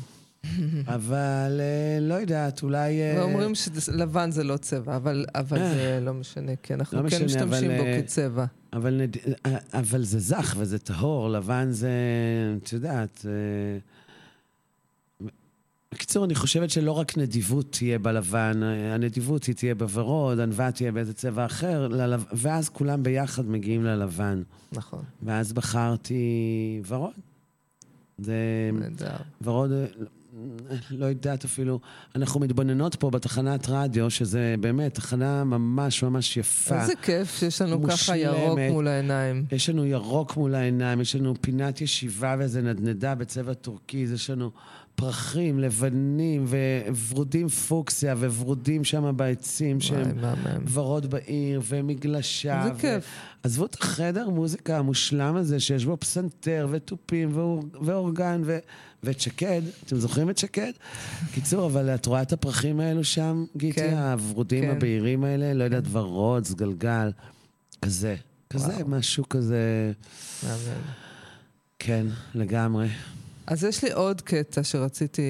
אבל אה, לא יודעת, אולי... אה, ואומרים שלבן זה לא צבע, אבל, אבל אה. זה לא משנה, כי אנחנו לא כן משנה, משתמשים אבל, בו אה, כצבע. אבל. אה, אבל זה זך וזה טהור, לבן זה, את יודעת... אה, בקיצור, אני חושבת שלא רק נדיבות תהיה בלבן, אה, הנדיבות היא תהיה בוורוד, ענווה תהיה באיזה צבע אחר, ללב... ואז כולם ביחד מגיעים ללבן. נכון, ואז בחרתי ורוד. זה נהדר. ורוד, אה, לא יודעת אפילו, אנחנו מתבוננות פה בתחנת רדיו, שזה באמת תחנה ממש ממש יפה. איזה כיף שיש לנו ככה מושלמת. ירוק מול העיניים. יש לנו ירוק מול העיניים, יש לנו פינת ישיבה ואיזה נדנדה בצבע טורקיז, יש לנו פרחים לבנים וורודים פוקסיה וורודים שם בעצים שהם. ורוד בעיר ומגלשה. איזה כיף. עזבו את החדר מוזיקה המושלם הזה שיש בו פסנתר ותופים ואור, ואורגן ו... ואת שקד, אתם זוכרים את שקד? קיצור, אבל את רואה את הפרחים האלו שם, גיטי? כן, הוורודים כן. הבהירים האלה? לא יודעת, ורוד, סגלגל, כזה. כזה, וואו. משהו כזה... כן, לגמרי. אז יש לי עוד קטע שרציתי...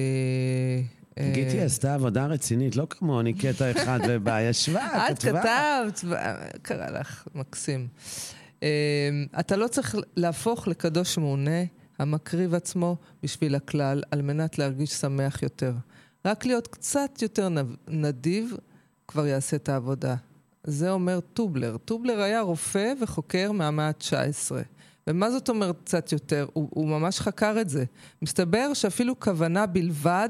אה, גיטי עשתה עבודה רצינית, לא כמוני קטע אחד ובא, ישבה, את כתבה. כתבת, ו- קרה לך, מקסים. אה, אתה לא צריך להפוך לקדוש מעונה המקריב עצמו בשביל הכלל, על מנת להרגיש שמח יותר. רק להיות קצת יותר נדיב כבר יעשה את העבודה. זה אומר טובלר. טובלר היה רופא וחוקר מהמאה ה-19. ומה זאת אומרת קצת יותר? הוא, הוא ממש חקר את זה. מסתבר שאפילו כוונה בלבד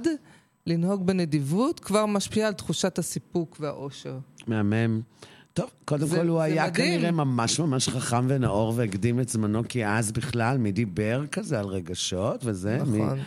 לנהוג בנדיבות כבר משפיעה על תחושת הסיפוק והאושר. מהמם. טוב, קודם זה- כל הוא היה מדהים. כנראה ממש ממש חכם ונאור והקדים את זמנו, כי אז בכלל, מי דיבר כזה על רגשות וזה? נכון.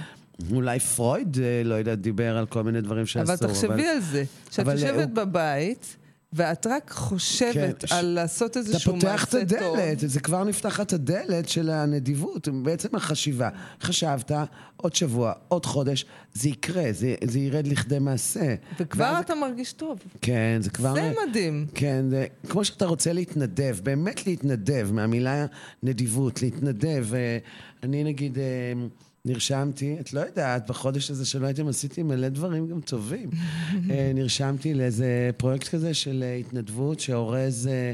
מי... אולי פרויד, אה, לא יודע, דיבר על כל מיני דברים שאסור. אבל תחשבי על זה, שאת אבל יושבת הוא- בבית, ואת רק חושבת כן, על לעשות אתה איזשהו פותח את מעשה טוב. הדלת, זה כבר נפתחת הדלת של הנדיבות, בעצם החשיבה. חשבת, עוד שבוע, עוד חודש, זה יקרה, זה, זה ירד לכדי מעשה. וכבר ואז- אתה מרגיש טוב. כן, זה כבר... זה מדהים. כן, זה כמו שאתה רוצה להתנדב, באמת להתנדב, מהמילה נדיבות, להתנדב. אה, אני נגיד אה, נרשמתי, את לא יודעת, בחודש הזה שלא הייתם עשיתי מלא דברים גם טובים. אה, נרשמתי לאיזה פרויקט כזה של אה, התנדבות שאורז אה,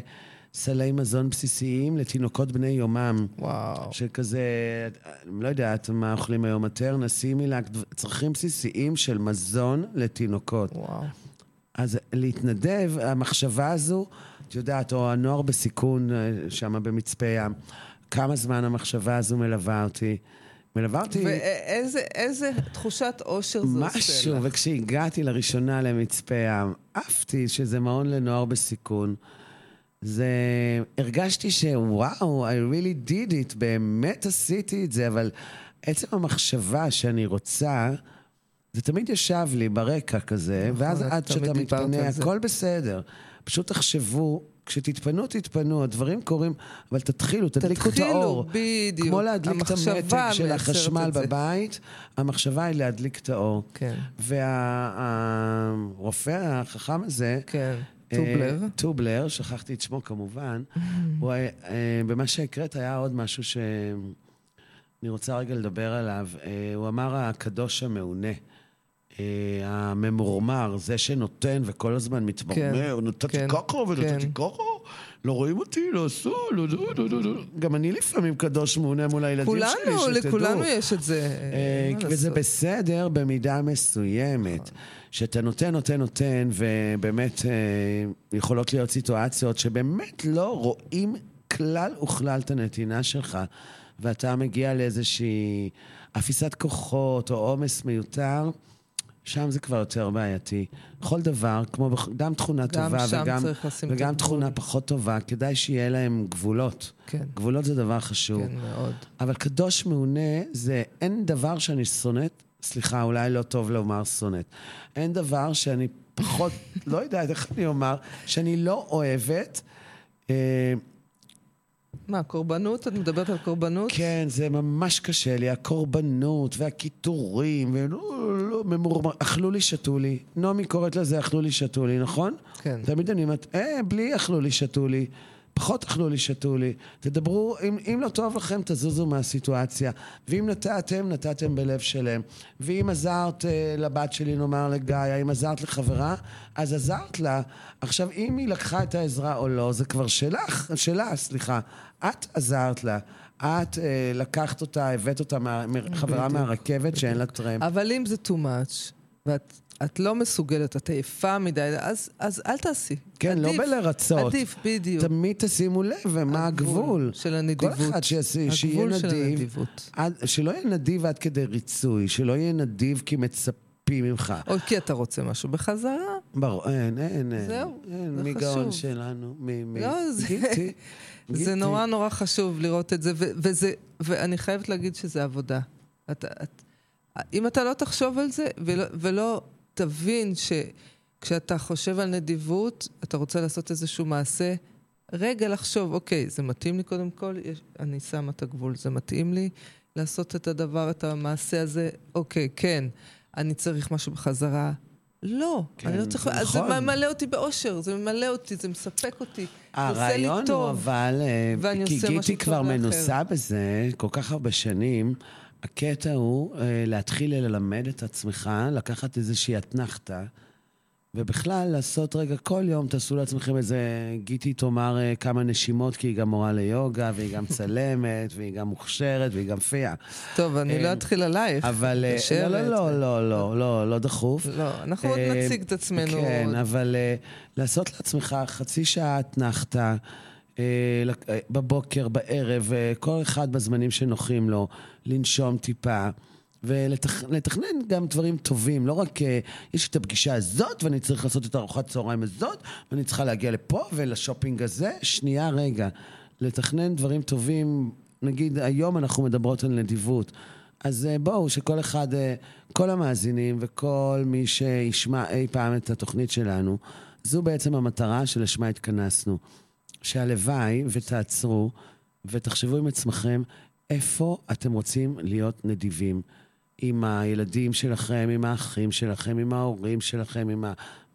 סלי מזון בסיסיים לתינוקות בני יומם. וואו. שכזה, אני לא יודעת מה אוכלים היום, מטרנה, סימילק, צרכים בסיסיים של מזון לתינוקות. וואו. אז להתנדב, המחשבה הזו, את יודעת, או הנוער בסיכון שם במצפה ים, כמה זמן המחשבה הזו מלווה אותי? מלווה אותי ואיזה איזה תחושת אושר זה עושה משהו, לך. וכשהגעתי לראשונה למצפה ים, עפתי שזה מעון לנוער בסיכון. זה... הרגשתי שוואו, I really did it, באמת עשיתי את זה, אבל עצם המחשבה שאני רוצה, זה תמיד ישב לי ברקע כזה, נכון, ואז עד שאתה מתפנה. הכל בסדר. פשוט תחשבו, כשתתפנו, תתפנו, הדברים קורים, אבל תתחילו, תדליקו את תתחילו, האור. בדיוק. כמו להדליק את המתג של החשמל. בבית, המחשבה היא להדליק את האור. כן, והרופא החכם הזה, כן. טובלר. אה, טובלר, שכחתי את שמו כמובן. הוא, אה, במה שהקראת היה עוד משהו שאני רוצה רגע לדבר עליו. אה, הוא אמר הקדוש המעונה. אה, הממורמר, זה שנותן וכל הזמן מתמרמר, נתתי כן, ככה ונתתי כן. ככה, לא רואים אותי, לא עשו, לא, לא, לא, לא, לא. גם אני לפעמים קדוש מעונה מול הילדים שלי, כולנו, שתדעו. לכולנו יש את זה. אה, מה וזה? בסדר במידה מסוימת. שאתה נותן, נותן, נותן, ובאמת אה, יכולות להיות סיטואציות שבאמת לא רואים כלל וכלל את הנתינה שלך, ואתה מגיע לאיזושהי אפיסת כוחות או עומס מיותר. שם זה כבר יותר בעייתי. בכל דבר, כמו בכ- גם תכונה גם טובה וגם, וגם. תכונה פחות טובה, כדאי שיהיה להם גבולות. כן, גבולות זה דבר חשוב. כן, מאוד. אבל קדוש מעונה זה, אין דבר שאני שונאת, סליחה, אולי לא טוב לומר שונאת. אין דבר שאני פחות, לא יודעת איך אני אומר, שאני לא אוהבת. אה, מה, קורבנות? את מדברת על קורבנות? כן, זה ממש קשה לי, הקורבנות והקיטורים, ולא, לא, ממורמר, אכלו לי, שתו לי. נעמי קוראת לזה אכלו לי, שתו לי, נכון? כן. תמיד אני אומרת, אה, בלי אכלו לי, שתו לי. פחות אכלו לי, שתו לי. תדברו, אם, אם לא טוב לכם, תזוזו מהסיטואציה. ואם נתתם, נתתם בלב שלם. ואם עזרת אה, לבת שלי, נאמר לגיא, אם עזרת לחברה, אז עזרת לה. עכשיו, אם היא לקחה את העזרה או לא, זה כבר שלך, שלה, סליחה. את עזרת לה. את אה, לקחת אותה, הבאת אותה, מה, חברה. מהרכבת שאין לה טרמפ. אבל אם זה too much, ואת את לא מסוגלת, את עייפה מדי, אז, אז אל תעשי. כן, לא עדיף, בלרצות. עדיף, בדיוק. תמיד תשימו לב, מה הגבול. של הנדיבות. כל אחד שיעשה, שיהיה הגבול של נדיב. הנדיבות. עד, שלא יהיה נדיב עד כדי ריצוי, שלא יהיה נדיב כי מצפים ממך. או כי אתה רוצה משהו בחזרה. ברור, אין, אין, אין. זהו, אין, זה מי גאון חשוב. שלנו? מי, מי? לא, זה- גיטי. זה גיטי. נורא נורא חשוב לראות את זה, ו- וזה, ואני חייבת להגיד שזה עבודה. אתה, את, אם אתה לא תחשוב על זה, ולא, ולא תבין שכשאתה חושב על נדיבות, אתה רוצה לעשות איזשהו מעשה, רגע לחשוב, אוקיי, זה מתאים לי קודם כל, יש, אני שמה את הגבול, זה מתאים לי לעשות את הדבר, את המעשה הזה, אוקיי, כן, אני צריך משהו בחזרה. לא, כן, אני לא צריך, אז נכון. זה ממלא אותי באושר, זה ממלא אותי, זה מספק אותי, הרעיון. הוא אבל, אה, כי גיטי כבר. מנוסה בזה כל כך הרבה שנים, הקטע הוא אה, להתחיל ללמד את עצמך, לקחת איזושהי אתנחתא, ובכלל לעשות רגע כל יום, תעשו לעצמכם איזה, גיטי תאמר אה, כמה נשימות, כי היא גם מורה ליוגה, והיא גם צלמת, והיא גם מוכשרת, והיא גם פייה. טוב, אני לא אה, אתחיל עלייך. אבל... אה, מתקשרת. לא, לא, לא, לא, לא, לא דחוף. לא, אנחנו עוד אה, נציג את עצמנו. כן, עוד. אבל uh, לעשות לעצמך חצי שעה אתנחתא, לק- אה, בבוקר, בערב, כל אחד בזמנים שנוחים לו, לנשום טיפה. ולתכנן גם דברים טובים, לא רק, uh, יש את הפגישה הזאת, ואני צריך לעשות את ארוחת צהריים הזאת, ואני צריכה להגיע לפה ולשופינג הזה. שנייה, רגע. לתכנן דברים טובים, נגיד, היום אנחנו מדברות על נדיבות. אז אה, בואו, שכל אחד, אה, כל המאזינים וכל מי שישמע אי פעם את התוכנית שלנו, זו בעצם המטרה שלשמה התכנסנו. שהלוואי ותעצרו ותחשבו עם עצמכם איפה אתם רוצים להיות נדיבים. עם הילדים שלכם, עם האחים שלכם, עם ההורים שלכם, עם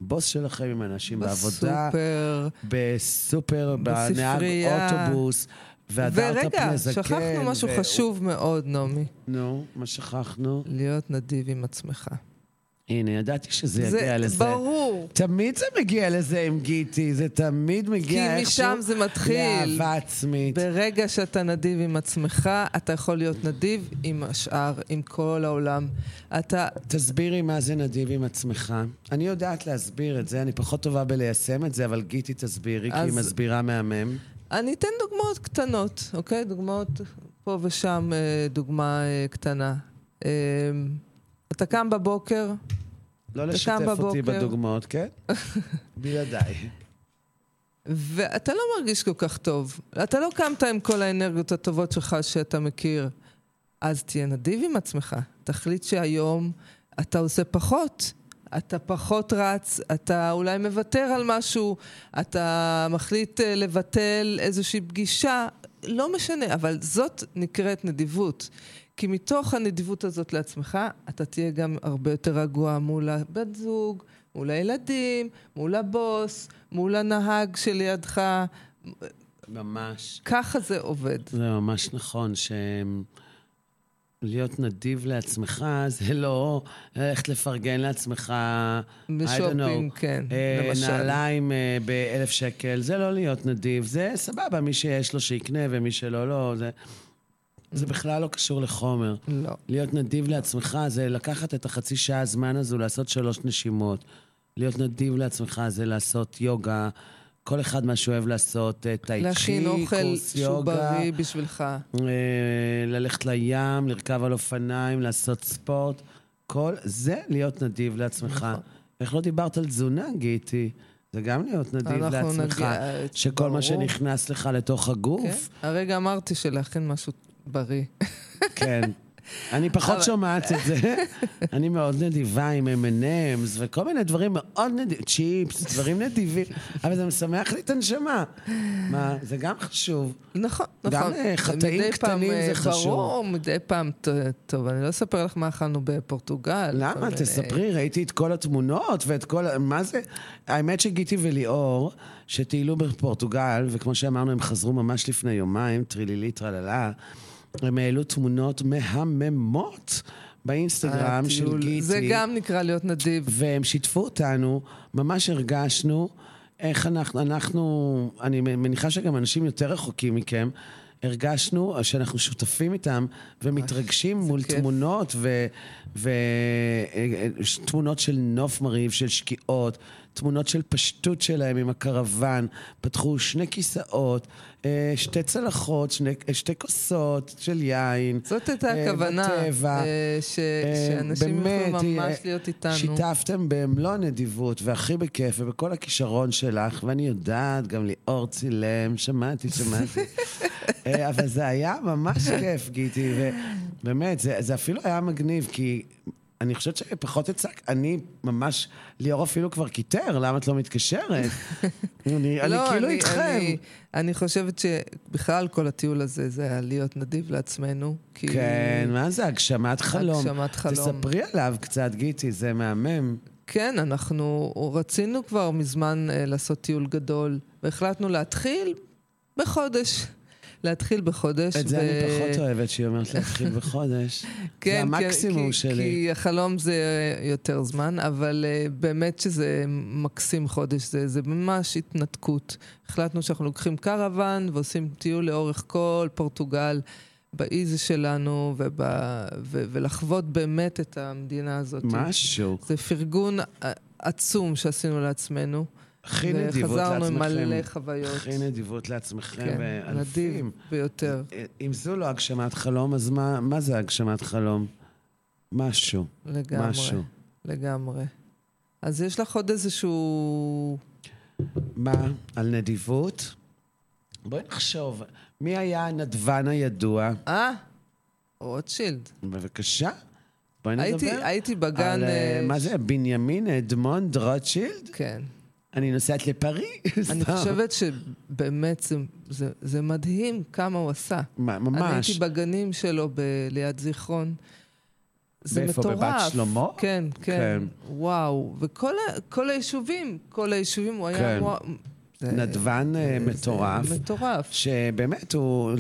הבוס שלכם, עם האנשים בעבודה, בסופר. בסופר, בנהג. אוטובוס, והדרת ורגע, פני זקן. שכחנו משהו ו- חשוב מאוד, נעמי. נו, מה שכחנו? להיות נדיב עם עצמך. הנה, ידעתי שזה יגיע לזה. ברור. תמיד זה מגיע לזה עם גיטי, זה תמיד מגיע כי איכשהו משם זה מתחיל. לאהבה עצמית. ברגע שאתה נדיב עם עצמך, אתה יכול להיות נדיב עם השאר, עם כל העולם. אתה... תסבירי מה זה נדיב עם עצמך. אני יודעת להסביר את זה, אני פחות טובה בליישם את זה, אבל גיטי תסבירי, כי היא אז- מסבירה מהמם. אני אתן דוגמאות קטנות, אוקיי? דוגמאות פה ושם, אה, דוגמה אה, קטנה. אתה קם בבוקר, לא לשתף אותי. בדוגמאות, כן? בלעדיי. ואתה לא מרגיש כל כך טוב. אתה לא קמת עם כל האנרגיות הטובות שלך שאתה מכיר. אז תהיה נדיב עם עצמך. תחליט שהיום אתה עושה פחות. אתה פחות רץ, אתה אולי מוותר על משהו, אתה מחליט אה, לבטל איזושהי פגישה. לא משנה, אבל זאת נקראת נדיבות. כי מתוך הנדיבות הזאת לעצמך, אתה תהיה גם הרבה יותר רגוע מול הבת זוג, מול הילדים, מול הבוס, מול הנהג שלידך. ממש. ככה זה עובד. זה ממש נכון, להיות נדיב לעצמך זה לא ללכת לפרגן לעצמך, I don't בשופינג, know, כן, אה, למשל. נעליים אה, באלף שקל, זה לא להיות נדיב, זה סבבה, מי שיש לו שיקנה ומי שלא לא, זה, זה בכלל לא קשור לחומר. לא. להיות נדיב לעצמך זה לקחת את החצי שעה הזמן הזו, לעשות שלוש נשימות. להיות נדיב לעצמך זה לעשות יוגה, כל אחד מה שהוא אוהב לעשות, אה, טאי צ'י, להכין אוכל קורס שהוא יוגה. בריא בשבילך. אה, ללכת לים, לרכב על אופניים, לעשות ספורט. כל זה להיות נדיב לעצמך. נכון. איך לא דיברת על תזונה, גיטי? זה גם להיות נדיב לעצמך. נגיע- שכל מה ברור. שנכנס לך לתוך כן? הגוף, הרגע אמרתי שלהכין משהו בריא. כן. אני פחות שומעת את זה. אני מאוד נדיבה עם M&M's וכל מיני דברים מאוד נדיבים, צ'יפס, דברים נדיבים, אבל זה משמח לי את הנשמה. מה, זה גם חשוב. נכון, גם, נכון. אה, חטאים קטנים זה אה, חשוב. ברור, מדי פעם, טוב, אני לא אספר לך מה אכלנו בפורטוגל. למה? מיני- תספרי, ראיתי את כל התמונות ואת כל... מה זה? האמת שגיטי וליאור, שטיילו בפורטוגל, וכמו שאמרנו, הם חזרו ממש לפני יומיים, טרילילי טרללה, הם העלו תמונות מהממות באינסטגרם של הטיול- גיטי. אה, זה גם נקרא להיות נדיב. והם שיתפו אותנו, ממש הרגשנו איך אנחנו, אנחנו, אני מניחה שגם אנשים יותר רחוקים מכם, הרגשנו שאנחנו שותפים איתם ומתרגשים מול כיף. תמונות ותמונות של נוף מרהיב, של שקיעות, תמונות של פשטות שלהם עם הקרוון, פתחו שני כיסאות, אה, שתי צלחות, שני, שתי כוסות של יין. זאת הייתה אה, הכוונה, בטבע. אה, ש- אה, שאנשים באמת, יוכלו ממש אה, להיות איתנו. שיתפתם במלוא הנדיבות והכי בכיף ובכל הכישרון שלך, ואני יודעת, גם ליאור צילם, שמעתי, שמעתי. אה, אבל זה היה ממש כיף, גיטי, ובאמת, זה, זה אפילו היה מגניב, כי אני חושבת שפחות הצק, אני ממש, ליאור אפילו כבר קיטר, למה את לא מתקשרת? אני, אני לא, כאילו אני- איתכם. אני, אני חושבת שבכלל כל הטיול הזה זה היה להיות נדיב לעצמנו. כי... כן, מה זה הגשמת חלום? הגשמת חלום. תספרי עליו קצת, גיטי, זה מהמם. כן, אנחנו רצינו כבר מזמן אה, לעשות טיול גדול, והחלטנו להתחיל בחודש. להתחיל בחודש. את זה אני פחות אוהבת, שהיא אומרת להתחיל בחודש. זה כן, המקסימום כי, שלי. כי החלום זה יותר זמן, אבל uh, באמת שזה מקסים חודש, זה, זה ממש התנתקות. החלטנו שאנחנו לוקחים קרוון ועושים טיול לאורך כל פורטוגל, באיזי שלנו, וב, ו, ולחוות באמת את המדינה הזאת. משהו. זה פרגון ע- עצום שעשינו לעצמנו. הכי נדיבות וחזרנו עם לעצמכם. מלא חוויות. הכי נדיבות לעצמכם, כן, נדיב ואלפים. ביותר. אם זו לא הגשמת חלום, אז מה, מה זה הגשמת חלום? משהו. לגמרי. משהו. לגמרי. אז יש לך עוד איזשהו... מה? על נדיבות? בואי נחשוב. מי היה הנדבן הידוע? אה, רוטשילד. בבקשה. בואי נדבר. הייתי, הייתי בגן... על, אה, אה, מה זה, בנימין אדמונד רוטשילד? כן. אני נוסעת לפריז. אני. חושבת שבאמת זה, זה, זה מדהים כמה הוא עשה. מה, אני ממש. הייתי בגנים שלו ב- ליד זיכרון. זה באיפה, מטורף. בבת שלמה? כן, כן. כן. וואו. וכל היישובים, כל היישובים הוא היה... כן. וואו, זה- נדבן אה, זה מטורף, מטורף. שבאמת הוא...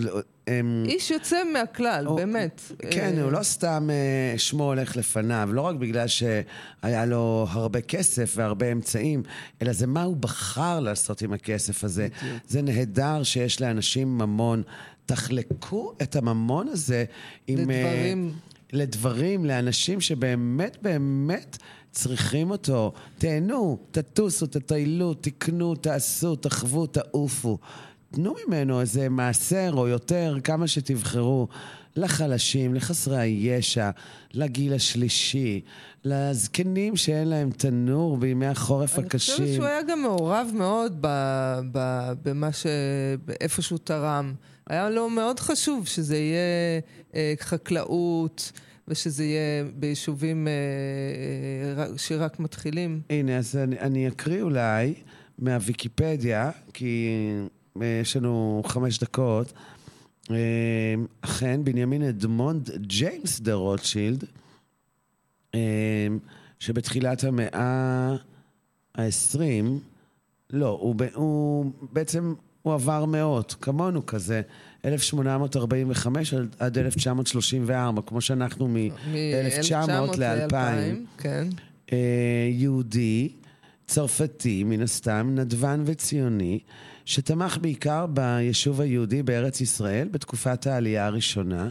הם- איש יוצא מהכלל, הוא- באמת. כן, אה, הוא לא סתם אה, שמו הולך לפניו, לא רק בגלל שהיה לו הרבה כסף והרבה אמצעים, אלא זה מה הוא בחר לעשות עם הכסף הזה. זה נהדר שיש לאנשים ממון. תחלקו את הממון הזה עם... אה, לדברים. לדברים, לאנשים שבאמת באמת צריכים אותו. תהנו, תטוסו, תטיילו, תקנו, תעשו, תחוו, תעופו. תנו ממנו איזה מעשר או יותר, כמה שתבחרו. לחלשים, לחסרי הישע, לגיל השלישי, לזקנים שאין להם תנור בימי החורף אני הקשים. חושבת שהוא היה גם מעורב מאוד ב, ב, במה ש... באיפה שהוא תרם. היה לו מאוד חשוב שזה יהיה אה, חקלאות, ושזה יהיה ביישובים אה, אה, רק- שרק מתחילים. הנה, אז אני, אני אקריא אולי מהוויקיפדיה, כי יש לנו חמש דקות. אה, אכן, בנימין אדמונד ג'יימס דה רוטשילד, אה, שבתחילת המאה ה-20, לא, הוא, הוא בעצם, הוא עבר מאות, כמונו כזה, 1845 עד- עד 1934, כמו שאנחנו מ-1900 ל-2000. כן. אה, יהודי, צרפתי, מן הסתם, נדבן וציוני, שתמך בעיקר ביישוב היהודי בארץ ישראל בתקופת העלייה הראשונה,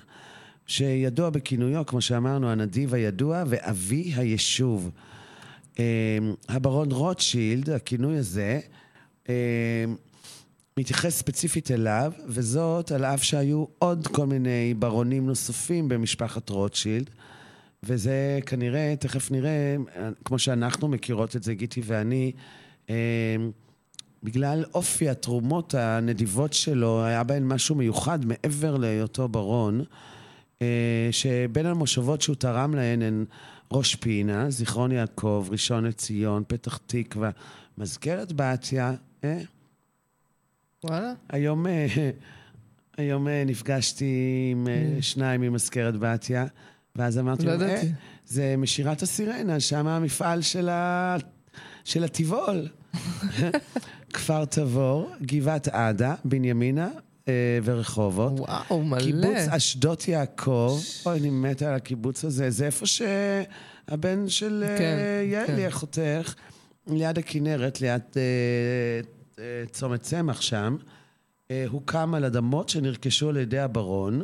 שידוע בכינויו, כמו שאמרנו, הנדיב הידוע ואבי היישוב. אה, הברון רוטשילד, הכינוי הזה, אה, מתייחס ספציפית אליו, וזאת על אף שהיו עוד כל מיני ברונים נוספים במשפחת רוטשילד. וזה כנראה, תכף נראה, כמו שאנחנו מכירות את זה, גיטי ואני, אה, בגלל אופי התרומות הנדיבות שלו, היה בהן משהו מיוחד מעבר להיותו ברון, אה, שבין המושבות שהוא תרם להן הן ראש פינה, זיכרון יעקב, ראשון לציון, פתח תקווה, מזכרת בתיה, אה? וואלה. היום, אה, היום אה, נפגשתי עם אה, שניים ממזכרת בתיה, ואז אמרתי לא להם, אה, ידעתי. זה משירת הסירנה, שם המפעל של, ה... של הטבעול. כפר תבור, גבעת עדה, בנימינה אה, ורחובות. וואו, מלא. קיבוץ אשדות יעקב, אוי, אני מתה על הקיבוץ הזה. זה איפה שהבן של אה, כן, יעלי, כן. אחותך, ליד הכנרת, ליד אה, אה, צומת צמח שם, אה, הוקם על אדמות שנרכשו על ידי הברון,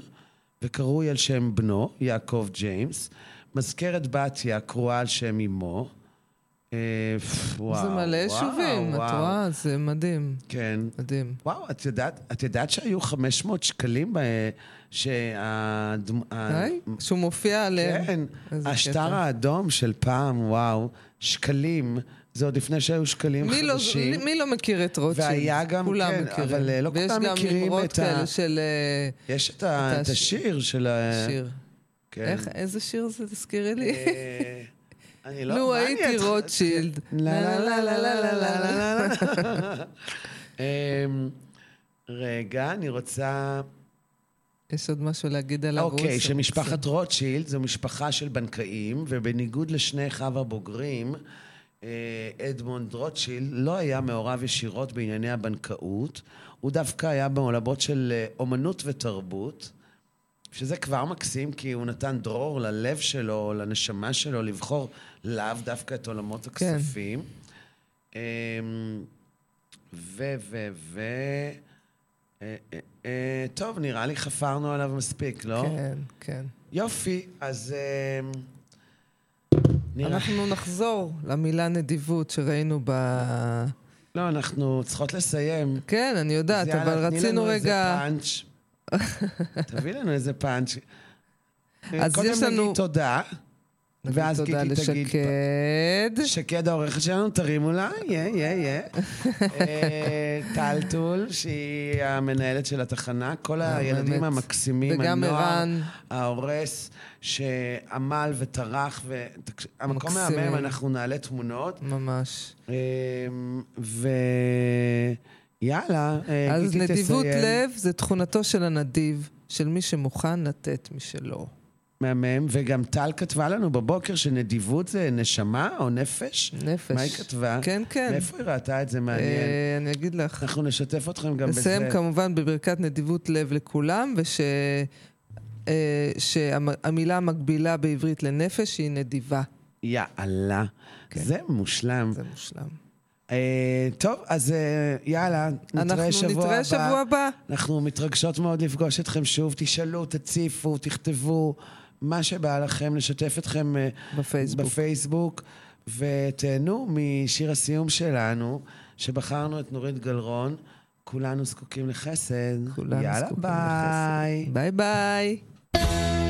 וקרוי על שם בנו, יעקב ג'יימס. מזכרת בתיה קרואה על שם אמו. אה, וואו, זה מלא יישובים, את. רואה? זה מדהים. כן. מדהים. וואו, את יודעת, את יודעת שהיו 500 שקלים ב... שהדמ... ה- די? שהוא מופיע עליהם. כן, השטר. האדום של פעם, וואו, שקלים, זה עוד לפני שהיו שקלים מי לא, חדשים. מי לא מכיר את רוטשילד? והיה גם, כולם כן, מכירים. אבל, אה, לא ויש כולם גם מכירים את ה- כאלה של אה, יש את. את את הש- השיר של ה... שיר. כן. איך, איזה שיר זה? תזכירי לי. אני לא... לו מה אני הייתי אתחיל- רוטשילד. לה לה לה לה לה לה לה לה לה. אמ, רגע, אני רוצה... יש עוד משהו להגיד על הרוס? אוקיי, שמשפחת רוטשילד זו משפחה של בנקאים, ובניגוד לשני אחיו הבוגרים, אה, אדמונד רוטשילד לא היה מעורב ישירות בענייני הבנקאות, הוא דווקא היה בעולמות של אה, אומנות ותרבות, שזה כבר מקסים, כי הוא נתן דרור ללב שלו, לנשמה שלו, לבחור לאו דווקא את עולמות כן. הכספים. אמ, ו, ו, ו... אה, אה, אה, טוב, נראה לי חפרנו עליו מספיק, לא? כן, כן. יופי, אז... נראה... אנחנו נחזור למילה נדיבות שראינו ב... לא, אנחנו צריכות לסיים. כן, אני יודעת, אבל יאללה, תני רצינו לנו איזה רגע... פאנץ'. תביא לנו איזה פאנץ'. אז קודם יש לנו- נגיד תודה, ואז תודה גיטי תגיד... לשקד. שקד העורכת שלנו, תרימו לה, יא, יא, יא. אה, טל טול, שהיא המנהלת של התחנה, כל הילדים אה, באמת. המקסימים, וגם הנוער. ההורס, שעמל וטרח, והמקום. מהמם, אנחנו נעלה תמונות. ממש. אה, ויאללה, אה, אז נדיבות. לב זה תכונתו של הנדיב, של מי שמוכן לתת משלו. מהמם, וגם טל כתבה לנו בבוקר שנדיבות זה נשמה או נפש? נפש. מה היא כתבה? כן, כן. מאיפה היא ראתה את זה מעניין? אה, אני אגיד לך. אנחנו נשתף אתכם גם בזה. נסיים כמובן בברכת נדיבות לב לכולם, וש... אה, שהמילה המקבילה בעברית לנפש היא נדיבה. יאללה. כן. זה מושלם. זה מושלם. אה, טוב, אז אה, יאללה, נתראה אנחנו שבוע הבא. נתראה שבוע הבא. אנחנו מתרגשות מאוד לפגוש אתכם שוב. תשאלו, תציפו, תכתבו, מה שבא לכם, לשתף אתכם אה, בפייסבוק. בפייסבוק, ותהנו משיר הסיום שלנו, שבחרנו את נורית גלרון. כולנו זקוקים לחסד. כולנו יאללה, זקוקים ביי. לחסד. ביי ביי. כולנו